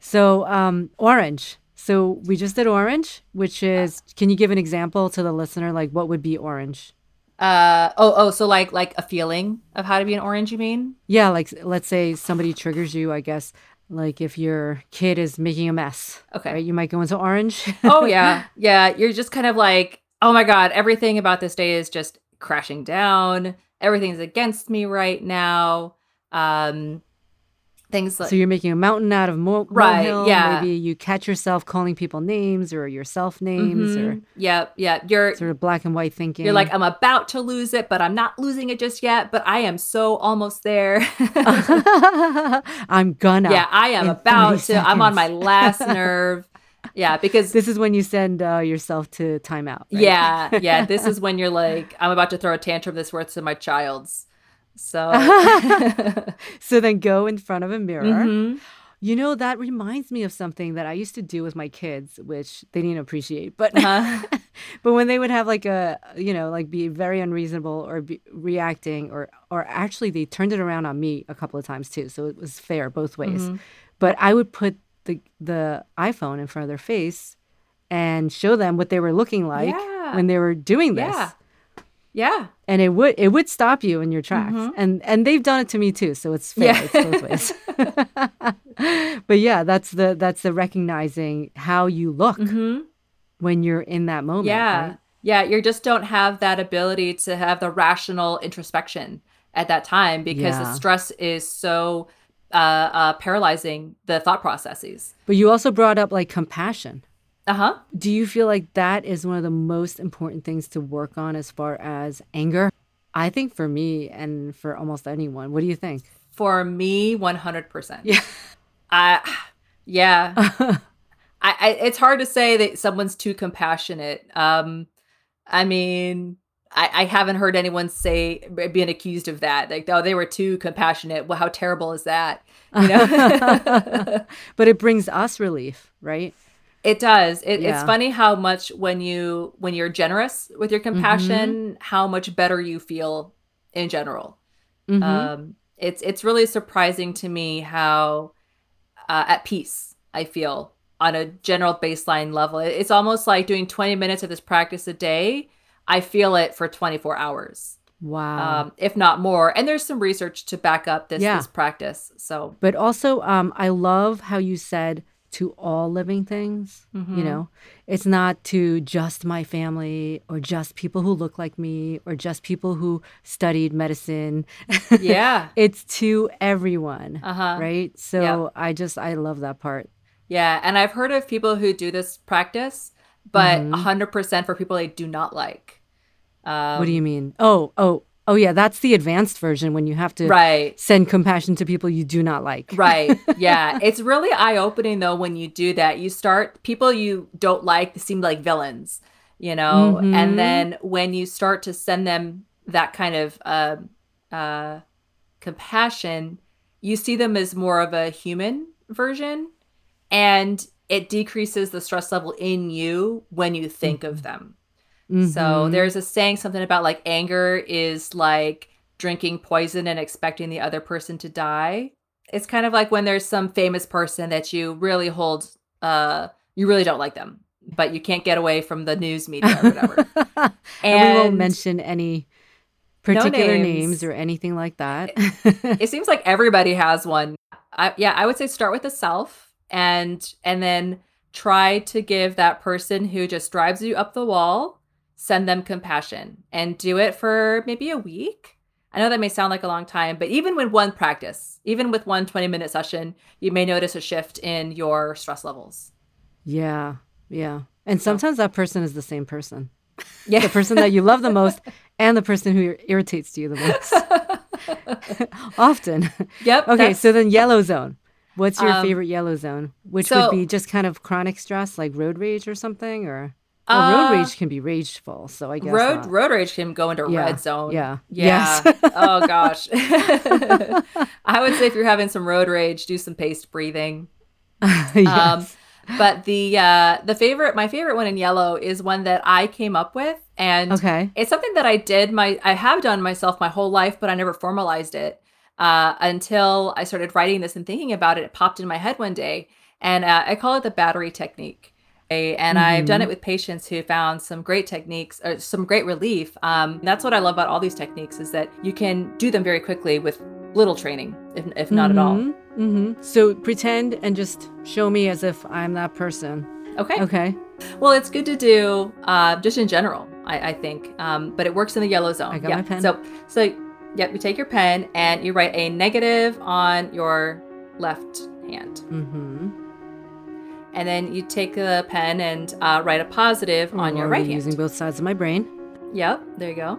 So, um, orange. So we just did orange, which is, can you give an example to the listener? Like, what would be orange? Uh oh oh. So like like a feeling of how to be an orange. You mean? Yeah, like let's say somebody triggers you, I guess. Like if your kid is making a mess, Okay. right? You might go into orange. *laughs* oh yeah yeah you're just kind of like oh my god everything about this day is just crashing down everything's against me right now um things like so you're making a mountain out of mo- Right, molehill. yeah. Maybe you catch yourself calling people names or yourself names or Mhm. yep yeah you're sort of black and white thinking. you're like i'm about to lose it but i'm not losing it just yet but i am so almost there *laughs* *laughs* I'm gonna. yeah i am about 30 to i'm on my last *laughs* nerve yeah because This is when you send uh, yourself to timeout. right? yeah yeah this is when you're like i'm about to throw a tantrum that's worth to my child's so *laughs* so then go in front of a mirror. Mhm. You know, that reminds me of something that I used to do with my kids, which they didn't appreciate. But Uh-huh. *laughs* but when they would have like a, you know, like be very unreasonable or be reacting or or actually they turned it around on me a couple of times too. So it was fair both ways. Mhm. But I would put the the iPhone in front of their face and show them what they were looking like Yeah. when they were doing this. Yeah. Yeah. And it would it would stop you in your tracks. Mhm. And and they've done it to me too, so it's fair. Yeah. It's both ways. *laughs* *laughs* but yeah, that's the that's the recognizing how you look hmm when you're in that moment. Yeah. right? Yeah. You just don't have that ability to have the rational introspection at that time because the stress is so uh, uh, paralyzing the thought processes. But you also brought up like compassion. Uh huh. Do you feel like that is one of the most important things to work on as far as anger? I think for me and for almost anyone. What do you think? For me, 100%. Yeah. I, yeah. *laughs* I, I, it's hard to say that someone's too compassionate. Um, I mean, I, I haven't heard anyone say being accused of that. Like, oh, they were too compassionate. Well, how terrible is that? You know, *laughs* *laughs* but it brings us relief, right? It does. It, It's funny how much when you when you're generous with your compassion, how much better you feel in general. Mhm. Um, it's it's really surprising to me how uh, at peace I feel on a general baseline level. It's almost like doing 20 minutes of this practice a day. I feel it for 24 hours, wow. um, if not more. And there's some research to back up this Yeah. this practice. So But also, um, I love how you said to all living things. Mhm. You know, it's not to just my family or just people who look like me or just people who studied medicine. yeah, *laughs* it's to everyone, uh huh, right? So I just I love that part. yeah. And I've heard of people who do this practice, but Mhm. 100% for people they do not like. Um, what do you mean? Oh, oh, Oh yeah, that's the advanced version when you have to Right. send compassion to people you do not like. Right. *laughs* Yeah. it's really eye opening though when you do that. You start people you don't like seem like villains, you know? Mhm. And then when you start to send them that kind of uh, uh, compassion, you see them as more of a human version and it decreases the stress level in you when you think of them. So Mhm. there's a saying something about like anger is like drinking poison and expecting the other person to die. It's kind of like when there's some famous person that you really hold uh you really don't like them, but you can't get away from the news media or whatever. *laughs* and, we won't mention any particular names. names. or anything like that. it seems like everybody has one. I, yeah, I would say start with the self and and then try to give that person who just drives you up the wall, send them compassion and do it for maybe a week. I know that may sound like a long time, but even with one practice, even with one 20 minute session, you may notice a shift in your stress levels. yeah, yeah. And sometimes that person is the same person. *laughs* Yeah. The person that you love the most and the person who irritates you the most. *laughs* Often. Yep. Okay, so then yellow zone. What's your Um, favorite yellow zone? Which so- would be just kind of chronic stress, like road rage or something, or well, road Uh, rage can be rageful. So I guess road not. road rage can go into Yeah, red zone. yeah, Yeah. yes. *laughs* oh gosh. *laughs* I would say if you're having some road rage, do some paced breathing. *laughs* Yes. Um, but the uh, the favorite, my favorite one in yellow is one that I came up with, and okay. it's something that I did my I have done myself my whole life, but I never formalized it uh, until I started writing this and thinking about it. It popped in my head one day, and uh, I call it the battery technique. A- And I've done it with patients who found some great techniques or some great relief. Um, that's what I love about all these techniques is that you can do them very quickly with little training, if, if not at all. hmm So pretend and just show me as if I'm that person. Okay. Okay. Well, it's good to do uh, just in general, I, I think. Um, but it works in the yellow zone. I got yeah. my pen. So, so yeah, you take your pen and you write a negative on your left hand, Mm-hmm. And then you take the pen and uh, write a positive on your right hand. I'm using both sides of my brain. Yep, there you go.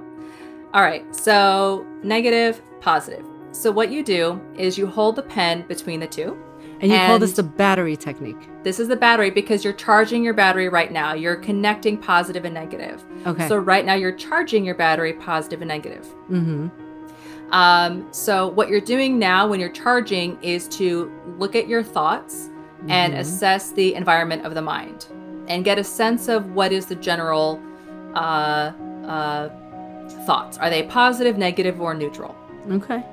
All right, so negative, positive. So what you do is you hold the pen between the two. And you call this the battery technique. This is the battery because you're charging your battery right now. You're connecting positive and negative. Okay. So right now you're charging your battery positive and negative. mm-hmm. Um, so what you're doing now when you're charging is to look at your thoughts and Mhm. assess the environment of the mind and get a sense of what is the general uh, uh, thoughts. Are they positive, negative, or neutral? Okay.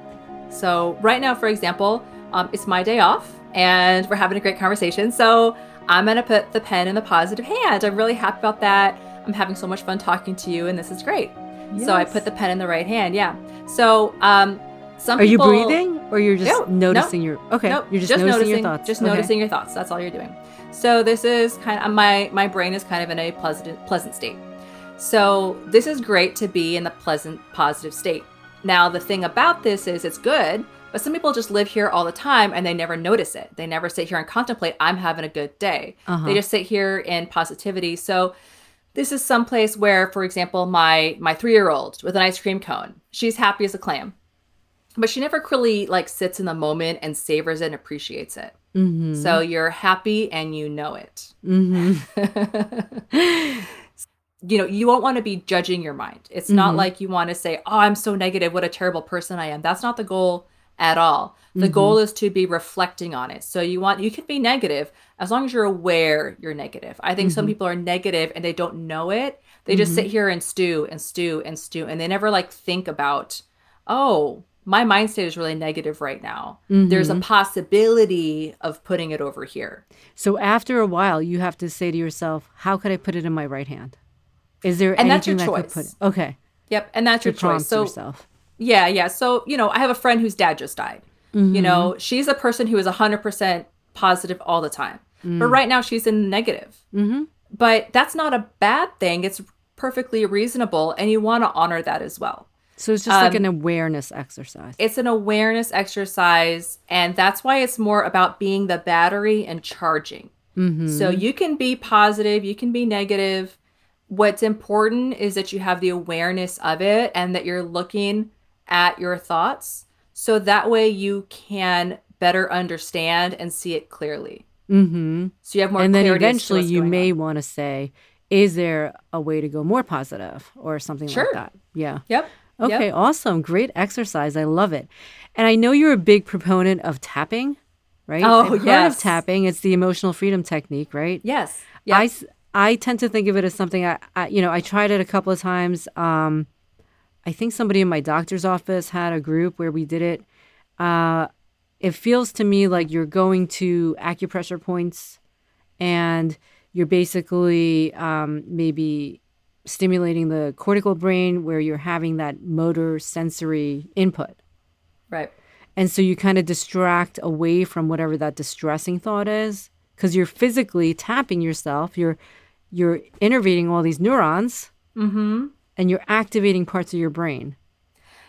So right now, for example, um, it's my day off and we're having a great conversation. So I'm gonna put the pen in the positive hand. I'm really happy about that. I'm having so much fun talking to you, and this is great. So I put the pen in the right hand. Yeah. So um, some Are you breathing or you're just No, no. noticing your okay? Nope, you're just, noticing, your thoughts. Just Okay. noticing your thoughts. That's all you're doing. So this is kind of my my brain is kind of in a pleasant pleasant state. So this is great to be in the pleasant positive state. Now the thing about this is it's good, but some people just live here all the time and they never notice it. They never sit here and contemplate I'm having a good day. Uh-huh. They just sit here in positivity. So this is someplace where, for example, my my three year old with an ice cream cone, she's happy as a clam, but she never really like sits in the moment and savors it and appreciates it. Mhm. So you're happy and you know it. *laughs* Mhm. you know, you won't want to be judging your mind. It's not Mhm. like you want to say, "Oh, I'm so negative. What a terrible person I am." That's not the goal at all. The Mhm. goal is to be reflecting on it. So you want you can be negative as long as you're aware you're negative. I think some Mhm. people are negative and they don't know it. They just Mhm. sit here and stew and stew and stew and they never like think about, "Oh, my mind state is really negative right now. There's a Mhm. possibility of putting it over here." So after a while, you have to say to yourself, "How could I put it in my right hand?" Is there And that's your anything that could put choice. it? Okay, Yep, and that's to your choice. So yourself. Yeah, yeah. So, you know, I have a friend whose dad just died. Mm-hmm. You know, she's a person who is 100% positive all the time. Mm. But right now she's in negative. Mm-hmm. But that's not a bad thing. It's perfectly reasonable and you want to honor that as well. So it's just like Um, an awareness exercise. It's an awareness exercise and that's why it's more about being the battery and charging. mm-hmm. So you can be positive, you can be negative, what's important is that you have the awareness of it and that you're looking at your thoughts so that way you can better understand and see it clearly. Mm-hmm. So you have more and then clarity as to eventually you may on. want to say, is there a way to go more positive or something Sure. like that? Yeah. Yep. Okay, Yep. awesome. Great exercise. I love it. And I know you're a big proponent of tapping, right? Oh, I've yes. of tapping. It's the emotional freedom technique, right? Yes. I, Yep. s- I tend to think of it as something I, I you know I tried it a couple of times. Um, I think somebody in my doctor's office had a group where we did it. Uh, it feels to me like you're going to acupressure points, and you're basically um, maybe stimulating the cortical brain where you're having that motor sensory input. right. And so you kind of distract away from whatever that distressing thought is because you're physically tapping yourself. You're you're innervating all these neurons Mm-hmm. and you're activating parts of your brain.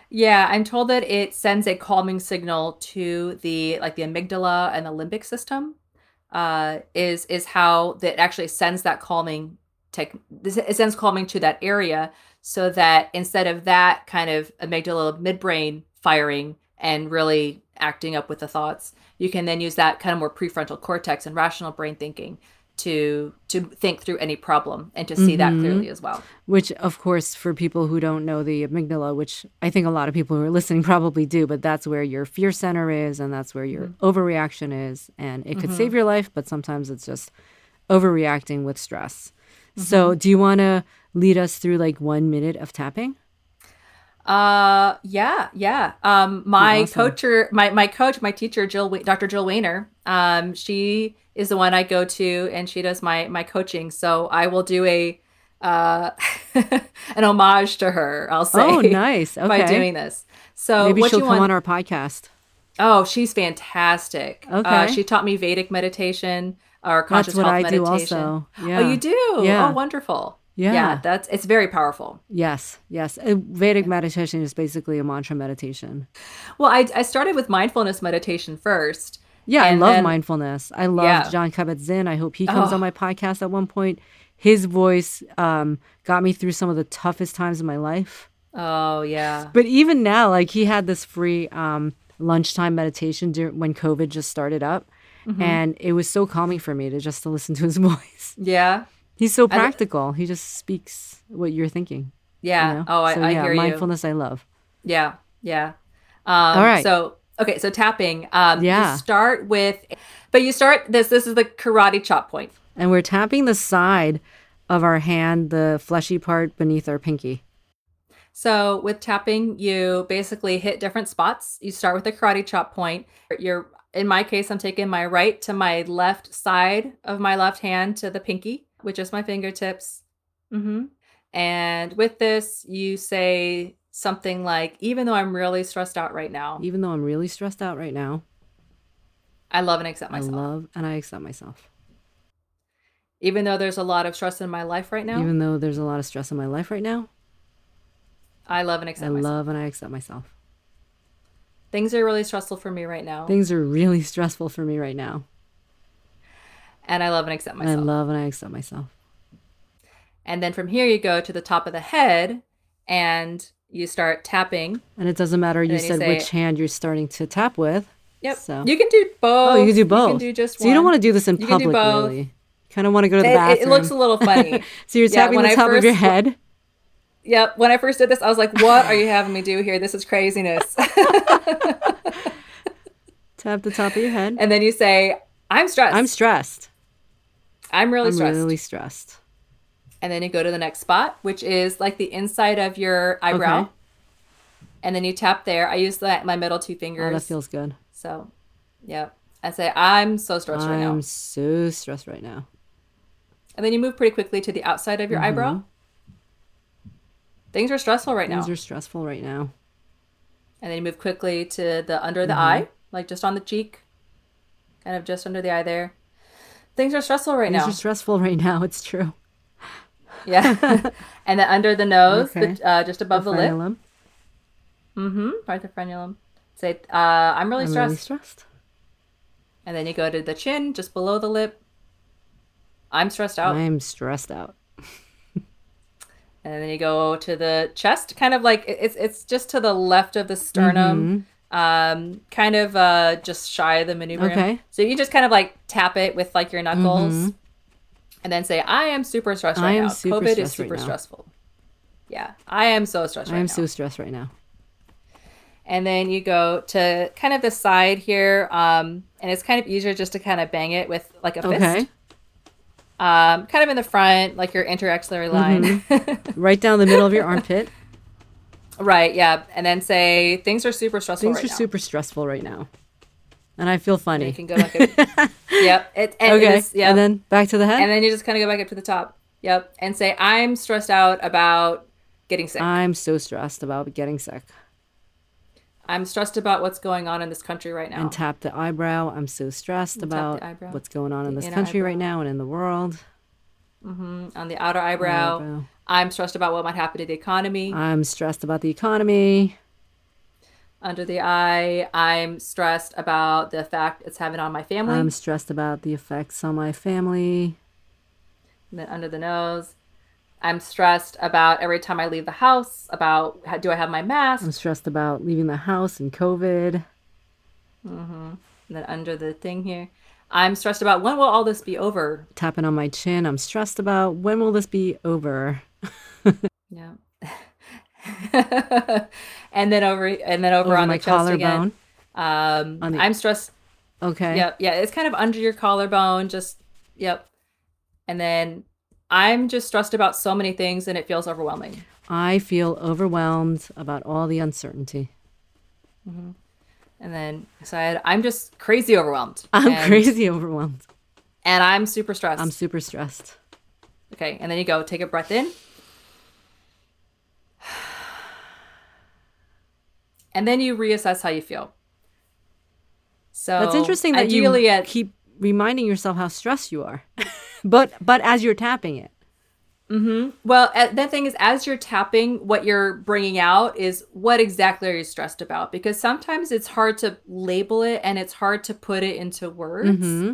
Yeah, I'm told that it sends a calming signal to the like the amygdala and the limbic system. Uh, is is how that actually sends that calming tech. this- It sends calming to that area so that instead of that kind of amygdala midbrain firing and really acting up with the thoughts, you can then use that kind of more prefrontal cortex and rational brain thinking to to think through any problem and to see that Mhm. clearly as well. Which, of course, for people who don't know the amygdala, which I think a lot of people who are listening *laughs* probably do, but that's where your fear center is and that's where your overreaction is. And it could save your life, but sometimes it's just overreacting with stress. So, do you want to lead us through like one minute of tapping? Uh, yeah, yeah. Um, my Awesome. coacher, my my coach, my teacher, Jill, Dr. Jill Weiner. Um, she is the one I go to, and she does my my coaching. So I will do a uh *laughs* an homage to her. I'll say. Oh, nice. *laughs* Okay. By doing this. So Maybe what she'll you come want? on our podcast. oh, she's fantastic. Uh, Okay. she taught me Vedic meditation or conscious That's what health I do meditation. also. Yeah. Oh, you do? Yeah. Oh, wonderful. Yeah. Yeah, that's it's very powerful. Yes, yes. Uh, Vedic meditation is basically a mantra meditation. Well, I I started with mindfulness meditation first. Yeah, I love then- mindfulness. I love Yeah. Jon Kabat-Zinn. I hope he comes Oh. on my podcast at one point. His voice um, got me through some of the toughest times of my life. Oh, yeah. But even now, like he had this free um, lunchtime meditation during, when COVID just started up, Mm-hmm. and it was so calming for me to just to listen to his *laughs* voice. Yeah. He's so practical. he just speaks what you're thinking. you Yeah. know? Oh, I, so, I yeah, hear you. mindfulness. I love. Yeah. Yeah. Um, All right. So, okay. So tapping. Um, Yeah. You start with, but you start this. This is the karate chop point. And we're tapping the side of our hand, the fleshy part beneath our pinky. So with tapping, you basically hit different spots. You start with the karate chop point. You're in my case, I'm taking my right to my left side of my left hand to the pinky, which is my fingertips. hmm And with this, you say something like, "Even though I'm really stressed out right now, Even though I'm really stressed out right now, I love and accept myself. I love and I accept myself. Even though there's a lot of stress in my life right now, Even though there's a lot of stress in my life right now, I love and I accept myself. love and I accept myself. Things are really stressful for me right now, Things are really stressful for me right now. and I love and accept And I love and I accept myself. And then from here, you go to the top of the head and you start tapping. And it doesn't matter you you said say- which hand you're starting to tap with. Yep. So- You can do both. Oh, you can do both. You can do just so you don't want to do this in You can do public, both. really. Kind of want to go to the It, it- bathroom. it looks a little funny. *laughs* so you're Yeah, tapping the top of your first- head. Yep. When I first did this, I was like, what are you *sighs* having me do here? This is craziness. *laughs* *laughs* Tap the top of your head. and then you say, I'm stressed. I'm stressed. I'm really I'm stressed. really stressed. And then you go to the next spot, which is like the inside of your eyebrow. Okay. And then you tap there. I use that my middle two fingers. Oh, that feels good. so, yep. I say, I'm so stressed right now. I'm so stressed right now. And then you move pretty quickly to the outside of your mm-hmm. eyebrow. Things are stressful right now. Things are stressful right now. and then you move quickly to the under the Mm-hmm. eye, like just on the cheek, kind of just under the eye there. Things are stressful right Things now. Things are stressful right now. It's true. yeah. *laughs* and then under the nose, Okay. the, uh, just above the, lip. frenulum. Mm-hmm. Right the frenulum. Say, uh, I'm really I'm stressed. really stressed. and then you go to the chin, just below the lip. I'm stressed out. I'm stressed out. And then you go to the chest, kind of like it's it's just to the left of the sternum, um, kind of uh, just shy of the manubrium. Okay. So you just kind of like tap it with like your knuckles, Mhm. and then say, "I am super stressed right now. COVID is right super now." stressful." Yeah, I am so stressed I right am now. so stressed right now. and then you go to kind of the side here, um, and it's kind of easier just to kind of bang it with like a Okay. fist. Um, kind of in the front, like your interaxillary line. *laughs* Right down the middle of your *laughs* armpit. right, yeah. And then say things are super stressful Things right are now. super stressful right now. And I feel And funny. you can go back up. *laughs* yep. It, and okay. yeah. And then back to the head. and then you just kind of go back up to the top. Yep. And say, I'm stressed out about getting sick. I'm so stressed about getting sick. I'm stressed about what's going on in this country right now. And tap the eyebrow. I'm so stressed tap about what's going on in The this country right now and in the world. Mm-hmm. on the outer eyebrow. Eyebrow. I'm stressed about what might happen to the economy. I'm stressed about the economy. under the eye, I'm stressed about the effect it's having on my family. I'm stressed about the effects on my family. and then under the nose, I'm stressed about every time I leave the house about how, do I have my mask? I'm stressed about leaving the house and COVID. and then under the thing here, I'm stressed about when will all this be over? Tapping on my chin. I'm stressed about when will this be over? Yeah. *laughs* and then over and then over, Over on my the chest again. collarbone. Um, On the- I'm stressed Okay. Yep, yeah, it's kind of under your collarbone, just yep. And then I'm just stressed about so many things and it feels overwhelming. I feel overwhelmed about all the uncertainty. Mm-hmm. And then I said, I'm just crazy overwhelmed. *laughs* I'm and, crazy overwhelmed. And I'm super stressed. I'm super stressed. okay, and then you go, take a breath in. *sighs* And then you reassess how you feel. So That's interesting that you at keep reminding yourself how stressed you are. *laughs* but but as you're tapping it. Well, uh, the thing is, as you're tapping, what you're bringing out is what exactly are you stressed about? Because sometimes it's hard to label it and it's hard to put it into words. Mm-hmm.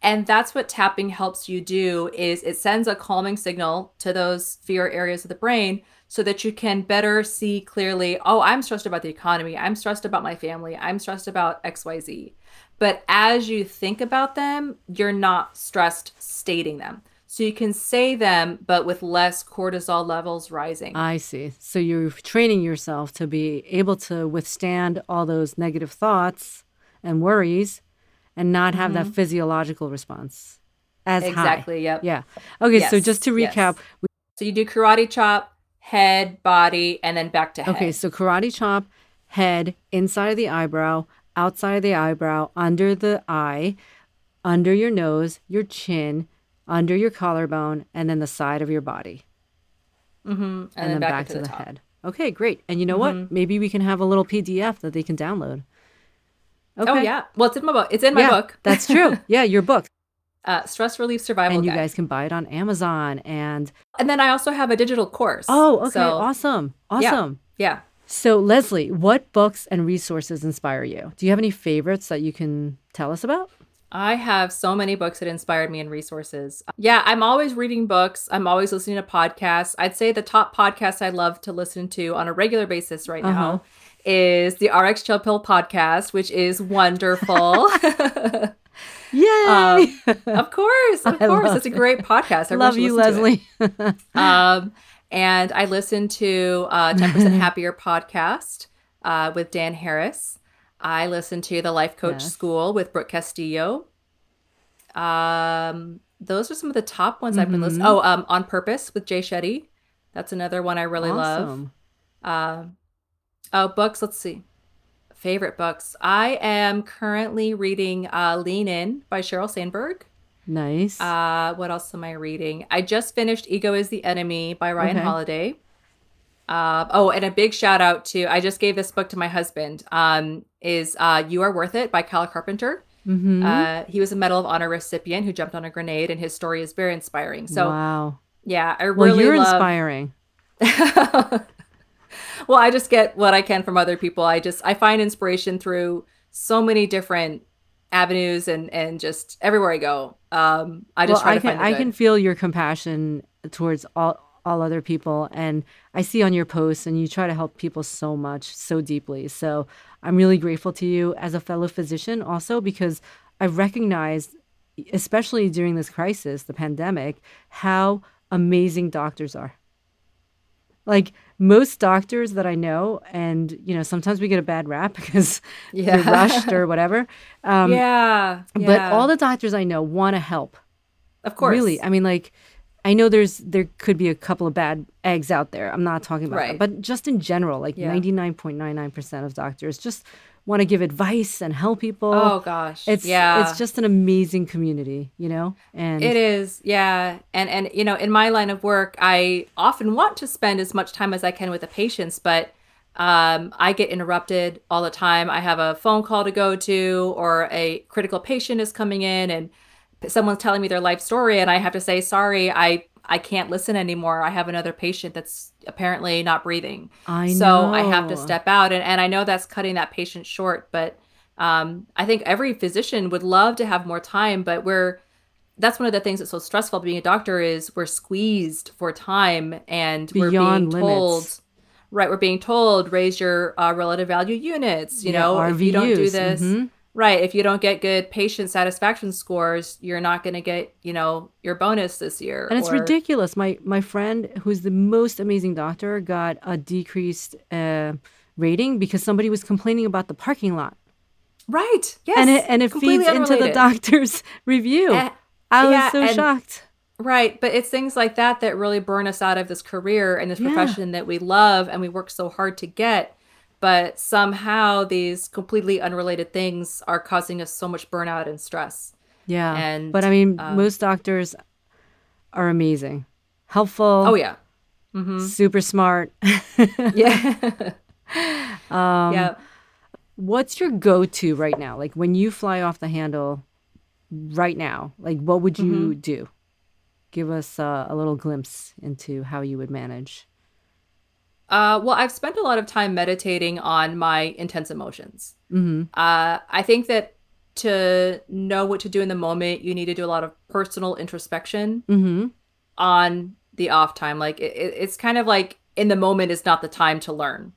And that's what tapping helps you do is it sends a calming signal to those fear areas of the brain so that you can better see clearly, oh, I'm stressed about the economy, I'm stressed about my family, I'm stressed about XYZ. But as you think about them, you're not stressed stating them. So you can say them, but with less cortisol levels rising. I see. So you're training yourself to be able to withstand all those negative thoughts and worries and not have that physiological response as high. Mm-hmm. exactly. Yep. Yeah. Okay, so just to yes. recap, we- So you do karate chop, head, body, and then back to head. okay, so karate chop, head, inside of the eyebrow, outside of the eyebrow, under the eye, under your nose, your chin, under your collarbone, and then the side of your body. and, and, then back, to, the. Mm-hmm. head. Okay, great. And you know what? Maybe we can have a little PDF that they can download. Okay. Oh yeah. Well, it's in my book. It's in my yeah, book. *laughs* that's true. Yeah, your book. *laughs* uh, stress relief survival And you guide. guys can buy it on Amazon. And and then I also have a digital course. oh, okay, So, awesome, yeah. awesome. Yeah. So, Leslie, what books and resources inspire you? Do you have any favorites that you can tell us about? I have so many books that inspired me and resources. Yeah, I'm always reading books. I'm always listening to podcasts. I'd say the top podcast I love to listen to on a regular basis right Uh-huh. now is the RX Chill Pill podcast, which is wonderful. *laughs* *laughs* Yay! of course, of *laughs* I course. It's a great podcast. I Love you, listen to it. Leslie. um, and I listen to uh, 10% *laughs* Happier podcast uh, with Dan Harris. I listen to the Life Coach Yes. School with Brooke Castillo. Um, those are some of the top ones I've been Mm-hmm. listening. Oh, um, On Purpose with Jay Shetty. That's another one I really love. awesome. Oh, books. Let's see. Favorite books. I am currently reading uh, Lean In by Sheryl Sandberg. Nice. Uh, what else am I reading? I just finished Ego is the Enemy by Ryan Okay. Holiday. Uh, oh, and a big shout out to I just gave this book to my husband. Um, is uh, You Are Worth It by Kyle Carpenter. Mhm. Uh, he was a Medal of Honor recipient who jumped on a grenade, and his story is very inspiring. So wow. yeah, I Well, really you're love. inspiring. *laughs* well, I just get what I can from other people. I just I find inspiration through so many different avenues and and just everywhere I go. Um, I just well, try I to can I good. can feel your compassion towards all all other people. And I see on your posts, and you try to help people so much, so deeply. So I'm really grateful to you as a fellow physician, also because I've recognized, especially during this crisis, the pandemic, how amazing doctors are. Like most doctors that I know, and you know, sometimes we get a bad rap *laughs* because yeah. they're rushed or whatever. Um, yeah, yeah. But all the doctors I know want to help. Of course. Really. I mean, like, I know there's there could be a couple of bad eggs out there. I'm not talking about right. that. But just in general, like 99.99% of doctors just want to give advice and help people. Oh gosh. It's yeah. it's just an amazing community, you know? And It is. Yeah. And and you know, in my line of work, I often want to spend as much time as I can with the patients, but um, I get interrupted all the time. I have a phone call to go to or a critical patient is coming in and someone's telling me their life story and I have to say, "Sorry, I I can't listen anymore. I have another patient that's apparently not breathing. I know. So I have to step out. And, and I know that's cutting that patient short, but um, I think every physician would love to have more time, but we're, that's one of the things that's so stressful being a doctor is we're squeezed for time and Beyond we're being told, right, we're being told raise your uh, relative value units, you yeah, know, RVUs. if you don't do this, mm-hmm. Right. If you don't get good patient satisfaction scores, you're not going to get, you know, your bonus this year. And it's or... ridiculous. My my friend, who's the most amazing doctor, got a decreased uh, rating because somebody was complaining about the parking lot. Right. Yes. And it and it feeds unrelated. into the doctor's *laughs* review. Uh, I was yeah, so and, shocked. Right, but it's things like that that really burn us out of this career and this yeah. profession that we love and we work so hard to get but somehow these completely unrelated things are causing us so much burnout and stress. Yeah. And but I mean, um, most doctors are amazing, helpful. Oh yeah. Mm-hmm. Super smart. *laughs* yeah. *laughs* um, yeah. What's your go-to right now? Like when you fly off the handle right now, like what would you mm-hmm. do? Give us uh, a little glimpse into how you would manage. Uh, well, I've spent a lot of time meditating on my intense emotions. Mm-hmm. Uh, I think that to know what to do in the moment, you need to do a lot of personal introspection mm-hmm. on the off time. Like it, it's kind of like in the moment is not the time to learn.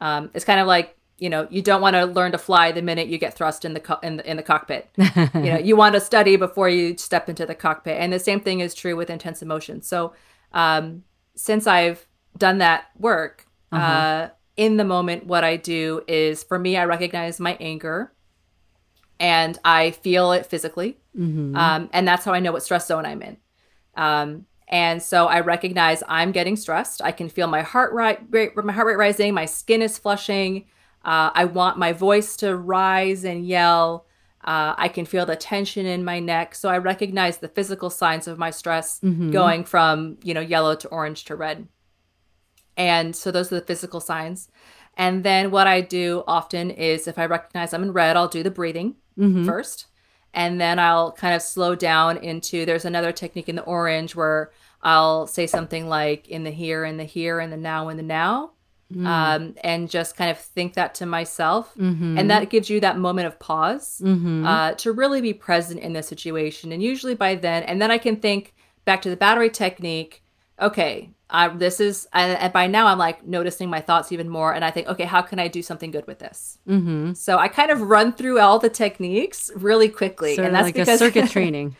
Um, it's kind of like you know you don't want to learn to fly the minute you get thrust in the co- in the, in the cockpit. *laughs* you know you want to study before you step into the cockpit, and the same thing is true with intense emotions. So um, since I've done that work, uh-huh. uh, in the moment, what I do is for me, I recognize my anger and I feel it physically. Mm-hmm. Um, and that's how I know what stress zone I'm in. Um, and so I recognize I'm getting stressed. I can feel my heart rate, my heart rate rising. My skin is flushing. Uh, I want my voice to rise and yell. Uh, I can feel the tension in my neck. So I recognize the physical signs of my stress mm-hmm. going from you know yellow to orange to red. And so those are the physical signs. And then what I do often is if I recognize I'm in red, I'll do the breathing mm-hmm. first. And then I'll kind of slow down into there's another technique in the orange where I'll say something like in the here, in the here, in the now, in the now. Mm. Um, and just kind of think that to myself. Mm-hmm. And that gives you that moment of pause mm-hmm. uh, to really be present in the situation. And usually by then, and then I can think back to the battery technique okay, I, this is, and, and, by now I'm like noticing my thoughts even more. And I think, okay, how can I do something good with this? Mm-hmm. So I kind of run through all the techniques really quickly. Sort and that's like because, a circuit *laughs* training.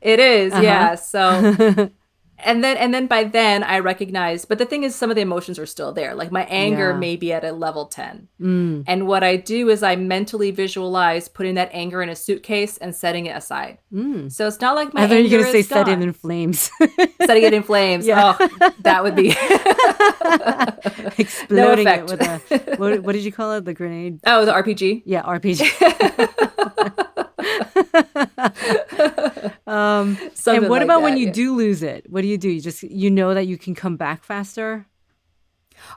it is, uh-huh. yeah. So *laughs* and then and then by then i recognize but the thing is some of the emotions are still there. Like my anger yeah. may be at a level 10 mm. and what i do is i mentally visualize putting that anger in a suitcase and setting it aside. Mm. so it's not like my i thought you were going to say set it in flames. *laughs* Setting it in flames. Yeah. oh that would be *laughs* exploding no it with a what, what did you call it? The grenade? Oh the rpg yeah rpg *laughs* *laughs* um, and what like about that, when you yeah. do lose it? What do you do? You just you know that you can come back faster.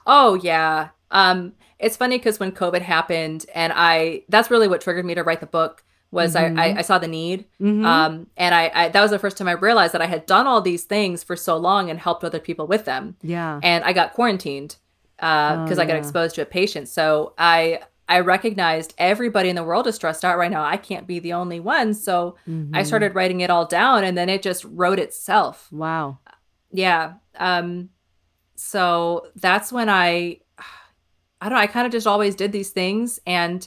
Oh yeah. Um, it's funny because when COVID happened, and I that's really what triggered me to write the book was mm-hmm. I, I, I saw the need, mm-hmm. um, and I, I that was the first time I realized that I had done all these things for so long and helped other people with them. Yeah, and I got quarantined because uh, oh, I got exposed to a patient. So I I recognized everybody in the world is stressed out right now. I can't be the only one. So mm-hmm. I started writing it all down and then it just wrote itself. Wow. Yeah. Um, so that's when I, I don't know, I kind of just always did these things. And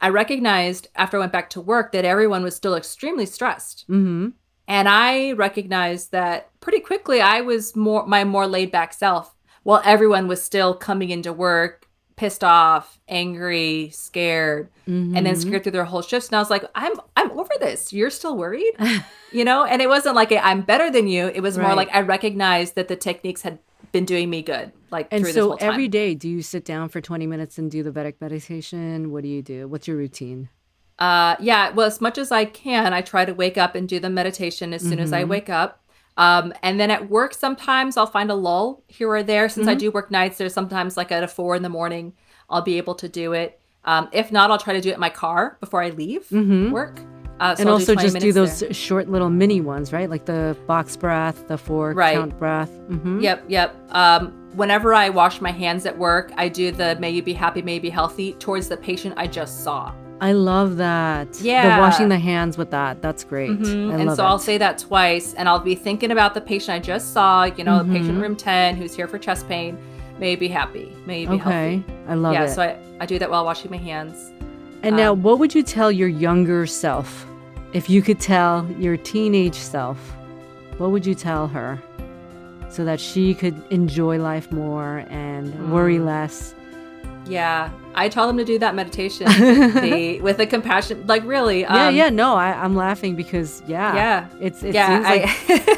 I recognized after I went back to work that everyone was still extremely stressed. Mm-hmm. And I recognized that pretty quickly I was more my more laid back self while everyone was still coming into work pissed off, angry, scared, Mm-hmm. and then scared through their whole shifts. And I was like, I'm I'm over this. You're still worried? *laughs* you know? And it wasn't like i I'm better than you. It was more like I recognized that the techniques had been doing me good. Like And through this so whole time. every day, do you sit down for 20 minutes and do the Vedic meditation? What do you do? What's your routine? Uh, yeah. Well, as much as I can, I try to wake up and do the meditation as soon as I Mhm. wake up. Um, and then at work, sometimes I'll find a lull here or there. Since I Mhm. do work nights, there's sometimes like at a four in the morning, I'll be able to do it. Um, if not, I'll try to do it in my car before I leave Mhm. work. Uh, so and I'll also 20 just do those there. short little mini ones, right? Like the box breath, the four Right. count breath. hmm Yep, yep. Um, whenever I wash my hands at work, I do the "May you be happy, may you be healthy" towards the patient I just saw. I love that. Yeah. The washing the hands with that. That's great. Mhm. I And so it. I'll say that twice, and I'll be thinking about the patient I just saw. You know, the patient room ten who's here for chest pain. May be happy. May be okay. healthy. I love yeah, it. Yeah, so I, I do that while washing my hands. and now, um, what would you tell your younger self? If you could tell your teenage self, what would you tell her so that she could enjoy life more and worry Mm. less? Yeah, I tell them to do that meditation *laughs* the, with a compassion, like really. Um, yeah, yeah. No, I, I'm laughing because yeah, yeah, It's it yeah. seems like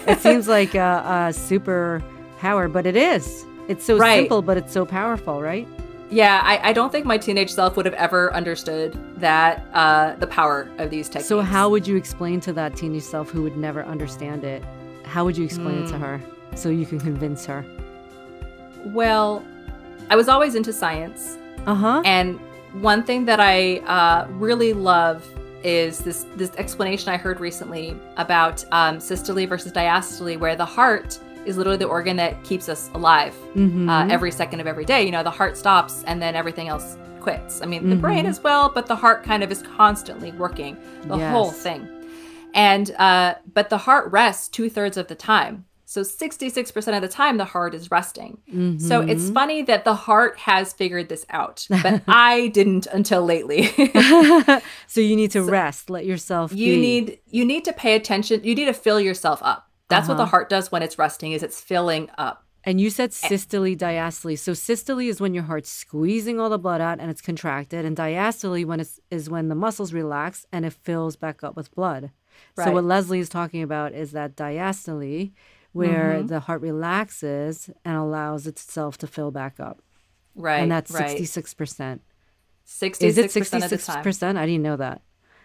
I, it *laughs* seems like a, a super power, but it is. It's so Right. simple, but it's so powerful, right? yeah. I, I don't think my teenage self would have ever understood that uh, the power of these techniques. So how would you explain to that teenage self who would never understand it? How would you explain it to Mm. her so you can convince her? Well, I was always into science. Uh huh. And one thing that I uh, really love is this this explanation I heard recently about um, systole versus diastole, where the heart is literally the organ that keeps us alive Mm-hmm. uh, every second of every day. You know, the heart stops and then everything else quits. I mean, the brain as well, but the heart kind of is constantly working the whole thing. And uh, but the heart rests two thirds of the time. So 66% of the time, the heart is resting. So it's Mm-hmm. funny that the heart has figured this out, but *laughs* I didn't until lately. *laughs* so you need to *laughs* So- rest. Let yourself. you be. need you need to pay attention. You need to fill yourself up. That's what the Uh-huh. heart does when it's resting is it's filling up. And you said systole, diastole. So systole is when your heart's squeezing all the blood out and it's contracted, and diastole when it's is when the muscles relax and it fills back up with blood. So what Leslie is talking about is that diastole, where Mhm. the heart relaxes and allows itself to fill back up, Right. and that's right. sixty six percent. 66% Is it sixty of the six time. percent? I didn't know that.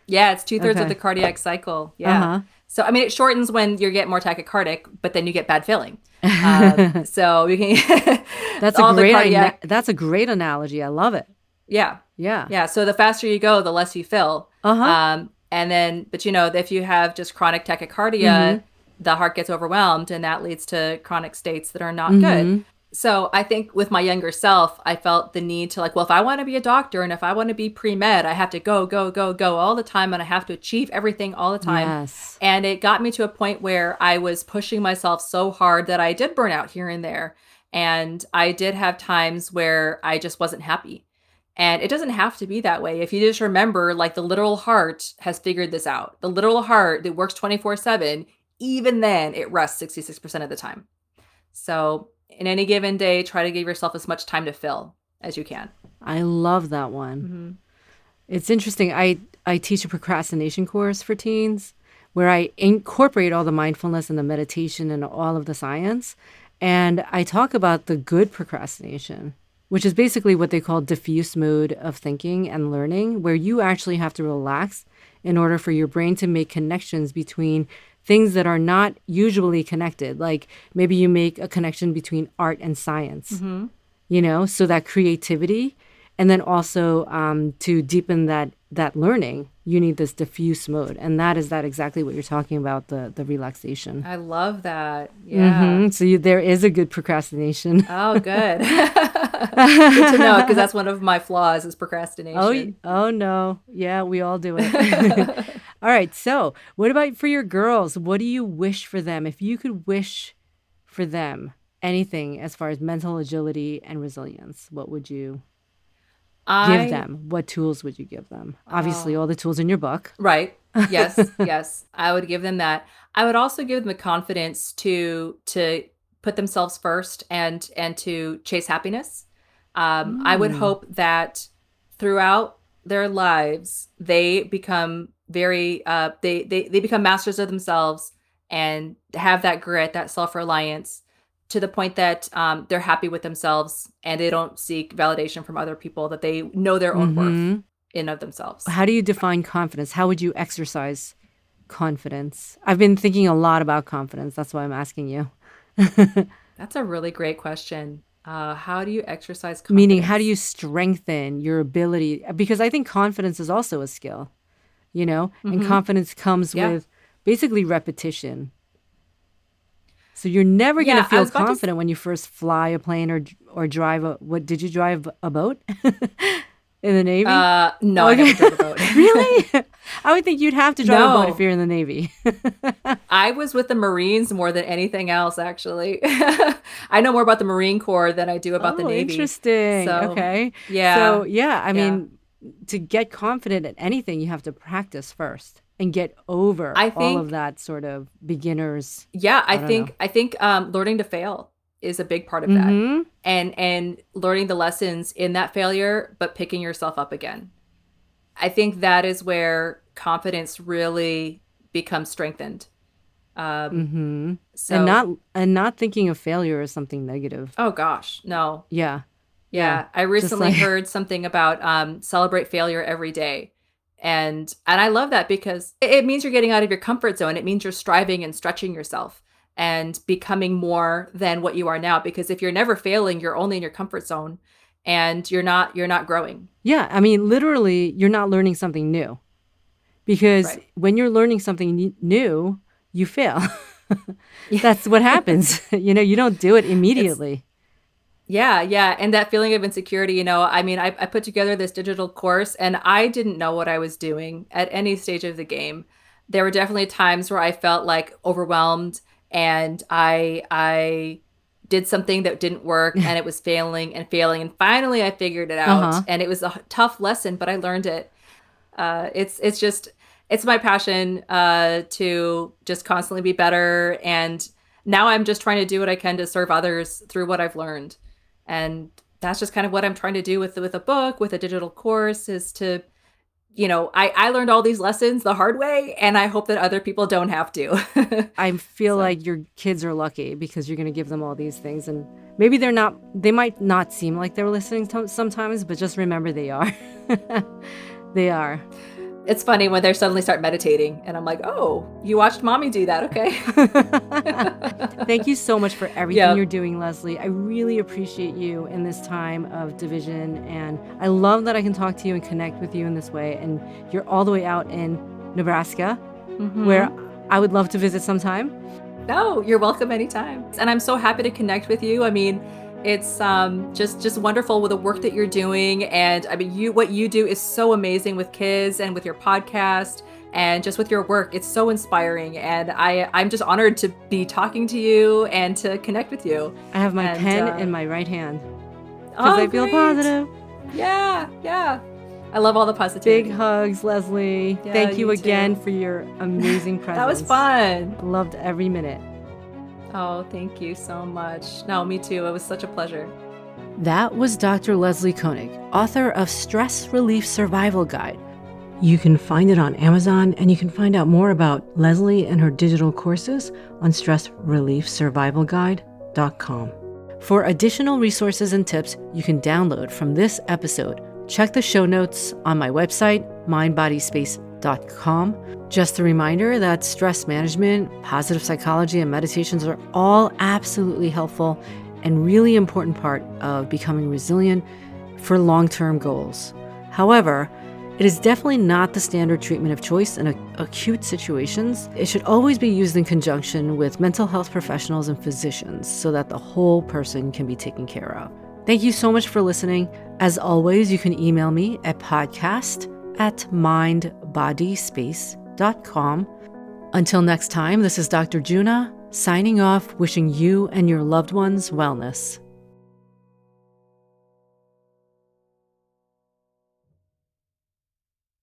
Yeah, it's two thirds Okay. of the cardiac cycle. Yeah. Uh-huh. So I mean, it shortens when you get more tachycardic, but then you get bad filling. *laughs* Um, so you can. *laughs* That's a great. cardiac- ana- that's a great analogy. I love it. yeah, Yeah. yeah. So the faster you go, the less you fill. Uh huh. Um, and then, but you know, if you have just chronic tachycardia, Mm-hmm. The heart gets overwhelmed, and that leads to chronic states that are not Mhm. good. So I think with my younger self, I felt the need to like, well, if I want to be a doctor and if I want to be pre med, I have to go, go, go, go all the time, and I have to achieve everything all the time. Yes. And it got me to a point where I was pushing myself so hard that I did burn out here and there. And I did have times where I just wasn't happy. And it doesn't have to be that way. If you just remember, like the literal heart has figured this out. The literal heart that works 24 7, even then it rests 66% of the time. So, in any given day, try to give yourself as much time to fill as you can. I love that one. Mm-hmm. It's interesting. I I teach a procrastination course for teens where I incorporate all the mindfulness and the meditation and all of the science and I talk about the good procrastination, which is basically what they call diffuse mode of thinking and learning where you actually have to relax in order for your brain to make connections between things that are not usually connected. Like maybe you make a connection between art and science Mm-hmm. you know so that creativity and then also um, to deepen that that learning you need this diffuse mode and that is that exactly what you're talking about the the relaxation I love that. Yeah. Mhm. so you, there is a good procrastination Oh, good. *laughs* good to know because that's one of my flaws is procrastination. oh oh no yeah we all do it *laughs* all right so what about for your girls what do you wish for them if you could wish for them anything as far as mental agility and resilience, what would you I, give them? What tools would you give them? Obviously, all the tools in your book. Right. Yes. *laughs* yes. I would give them that. I would also give them the confidence to to put themselves first and and to chase happiness. Um, I would Mm. hope that throughout their lives they become very uh, they, they they become masters of themselves and have that grit, that self reliance, to the point that um, they're happy with themselves and they don't seek validation from other people. That they know their own worth Mhm. in of themselves. How do you define confidence? How would you exercise confidence? I've been thinking a lot about confidence. That's why I'm asking you. *laughs* That's a really great question. Uh, how do you exercise confidence? Meaning, how do you strengthen your ability? Because I think confidence is also a skill, you know, and Mhm. confidence comes Yeah. with basically repetition. So you're never going to feel to confident when you first fly a plane or or drive a what did you drive a boat *laughs* in the navy? Uh, no, I Okay. never drove a boat. *laughs* really? I would think you'd have to drive a boat if you're in the navy. *laughs* I was with the Marines more than anything else, actually. I know more about the Marine Corps than I do about the Oh, Navy. Interesting. So, okay. Yeah. So yeah, I Yeah. To get confident at anything, you have to practice first and get over I all think- of that sort of beginners. yeah, I, don't think know. I think um, learning to fail is a big part of that, Mhm. and and learning the lessons in that failure, but picking yourself up again. I think that is where confidence really becomes strengthened. Um, Mhm. so, and not and not thinking of failure as something negative. oh gosh, no, Yeah. Yeah, I recently like- heard something about um, celebrate failure every day, and and I love that because it, it means you're getting out of your comfort zone. It means you're striving and stretching yourself and becoming more than what you are now. Because if you're never failing, you're only in your comfort zone, and you're not you're not growing. Yeah, I mean, literally, you're not learning something new because Right. when you're learning something new, you fail. *laughs* *laughs* That's what happens. *laughs* you know, you don't do it immediately. Yeah, yeah. And that feeling of insecurity, you know, I mean, I, I put together this digital course and I didn't know what I was doing at any stage of the game. There were definitely times where I felt like overwhelmed and I I did something that didn't work *laughs* and it was failing and failing. And finally I figured it out. Uh-huh. And it was a tough lesson, but I learned it. Uh, it's it's just it's my passion uh, to just constantly be better and now i'm just trying to do what i can to serve others through what i've learned and that's just kind of what i'm trying to do with with a book with a digital course is to you know i i learned all these lessons the hard way and i hope that other people don't have to *laughs* I feel So- like your kids are lucky because you're going to give them all these things. And maybe they're not, they might not seem like they're listening to, sometimes, but just remember they are. *laughs* they are. It's funny when they suddenly start meditating and i'm like oh you watched mommy do that okay *laughs* Thank you so much for everything Yep. you're doing, Leslie. I really appreciate you in this time of division. And I love that I can talk to you and connect with you in this way. And you're all the way out in Nebraska, Mhm. where I would love to visit sometime. No, you're welcome anytime. And I'm so happy to connect with you. I mean, it's um, just just wonderful with the work that you're doing, and I mean, you what you do is so amazing with kids and with your podcast and just with your work. It's so inspiring, and I I'm just honored to be talking to you and to connect with you. I have my And, pen uh, in my right hand because Oh, I feel great. positive. Yeah, yeah. I love all the positivity. Big hugs, Leslie. Yeah, Thank you, you again too. for your amazing presence. *laughs* that was fun. Loved every minute. Oh, thank you so much. No, me too. It was such a pleasure. That was Dr. Leslie Koenig, author of Stress Relief Survival Guide. You can find it on Amazon, and you can find out more about Leslie and her digital courses on stressreliefsurvivalguide.com. For additional resources and tips you can download from this episode, check the show notes on my website, mindbodyspace.com. Just a reminder that stress management, positive psychology, and meditations are all absolutely helpful and really important part of becoming resilient for long term goals. However, it is definitely not the standard treatment of choice in acute situations. It should always be used in conjunction with mental health professionals and physicians so that the whole person can be taken care of. Thank you so much for listening. As always, you can email me at podcast at mindbodyspace.com. Until next time, this is Dr. Juna Signing off, wishing you and your loved ones wellness.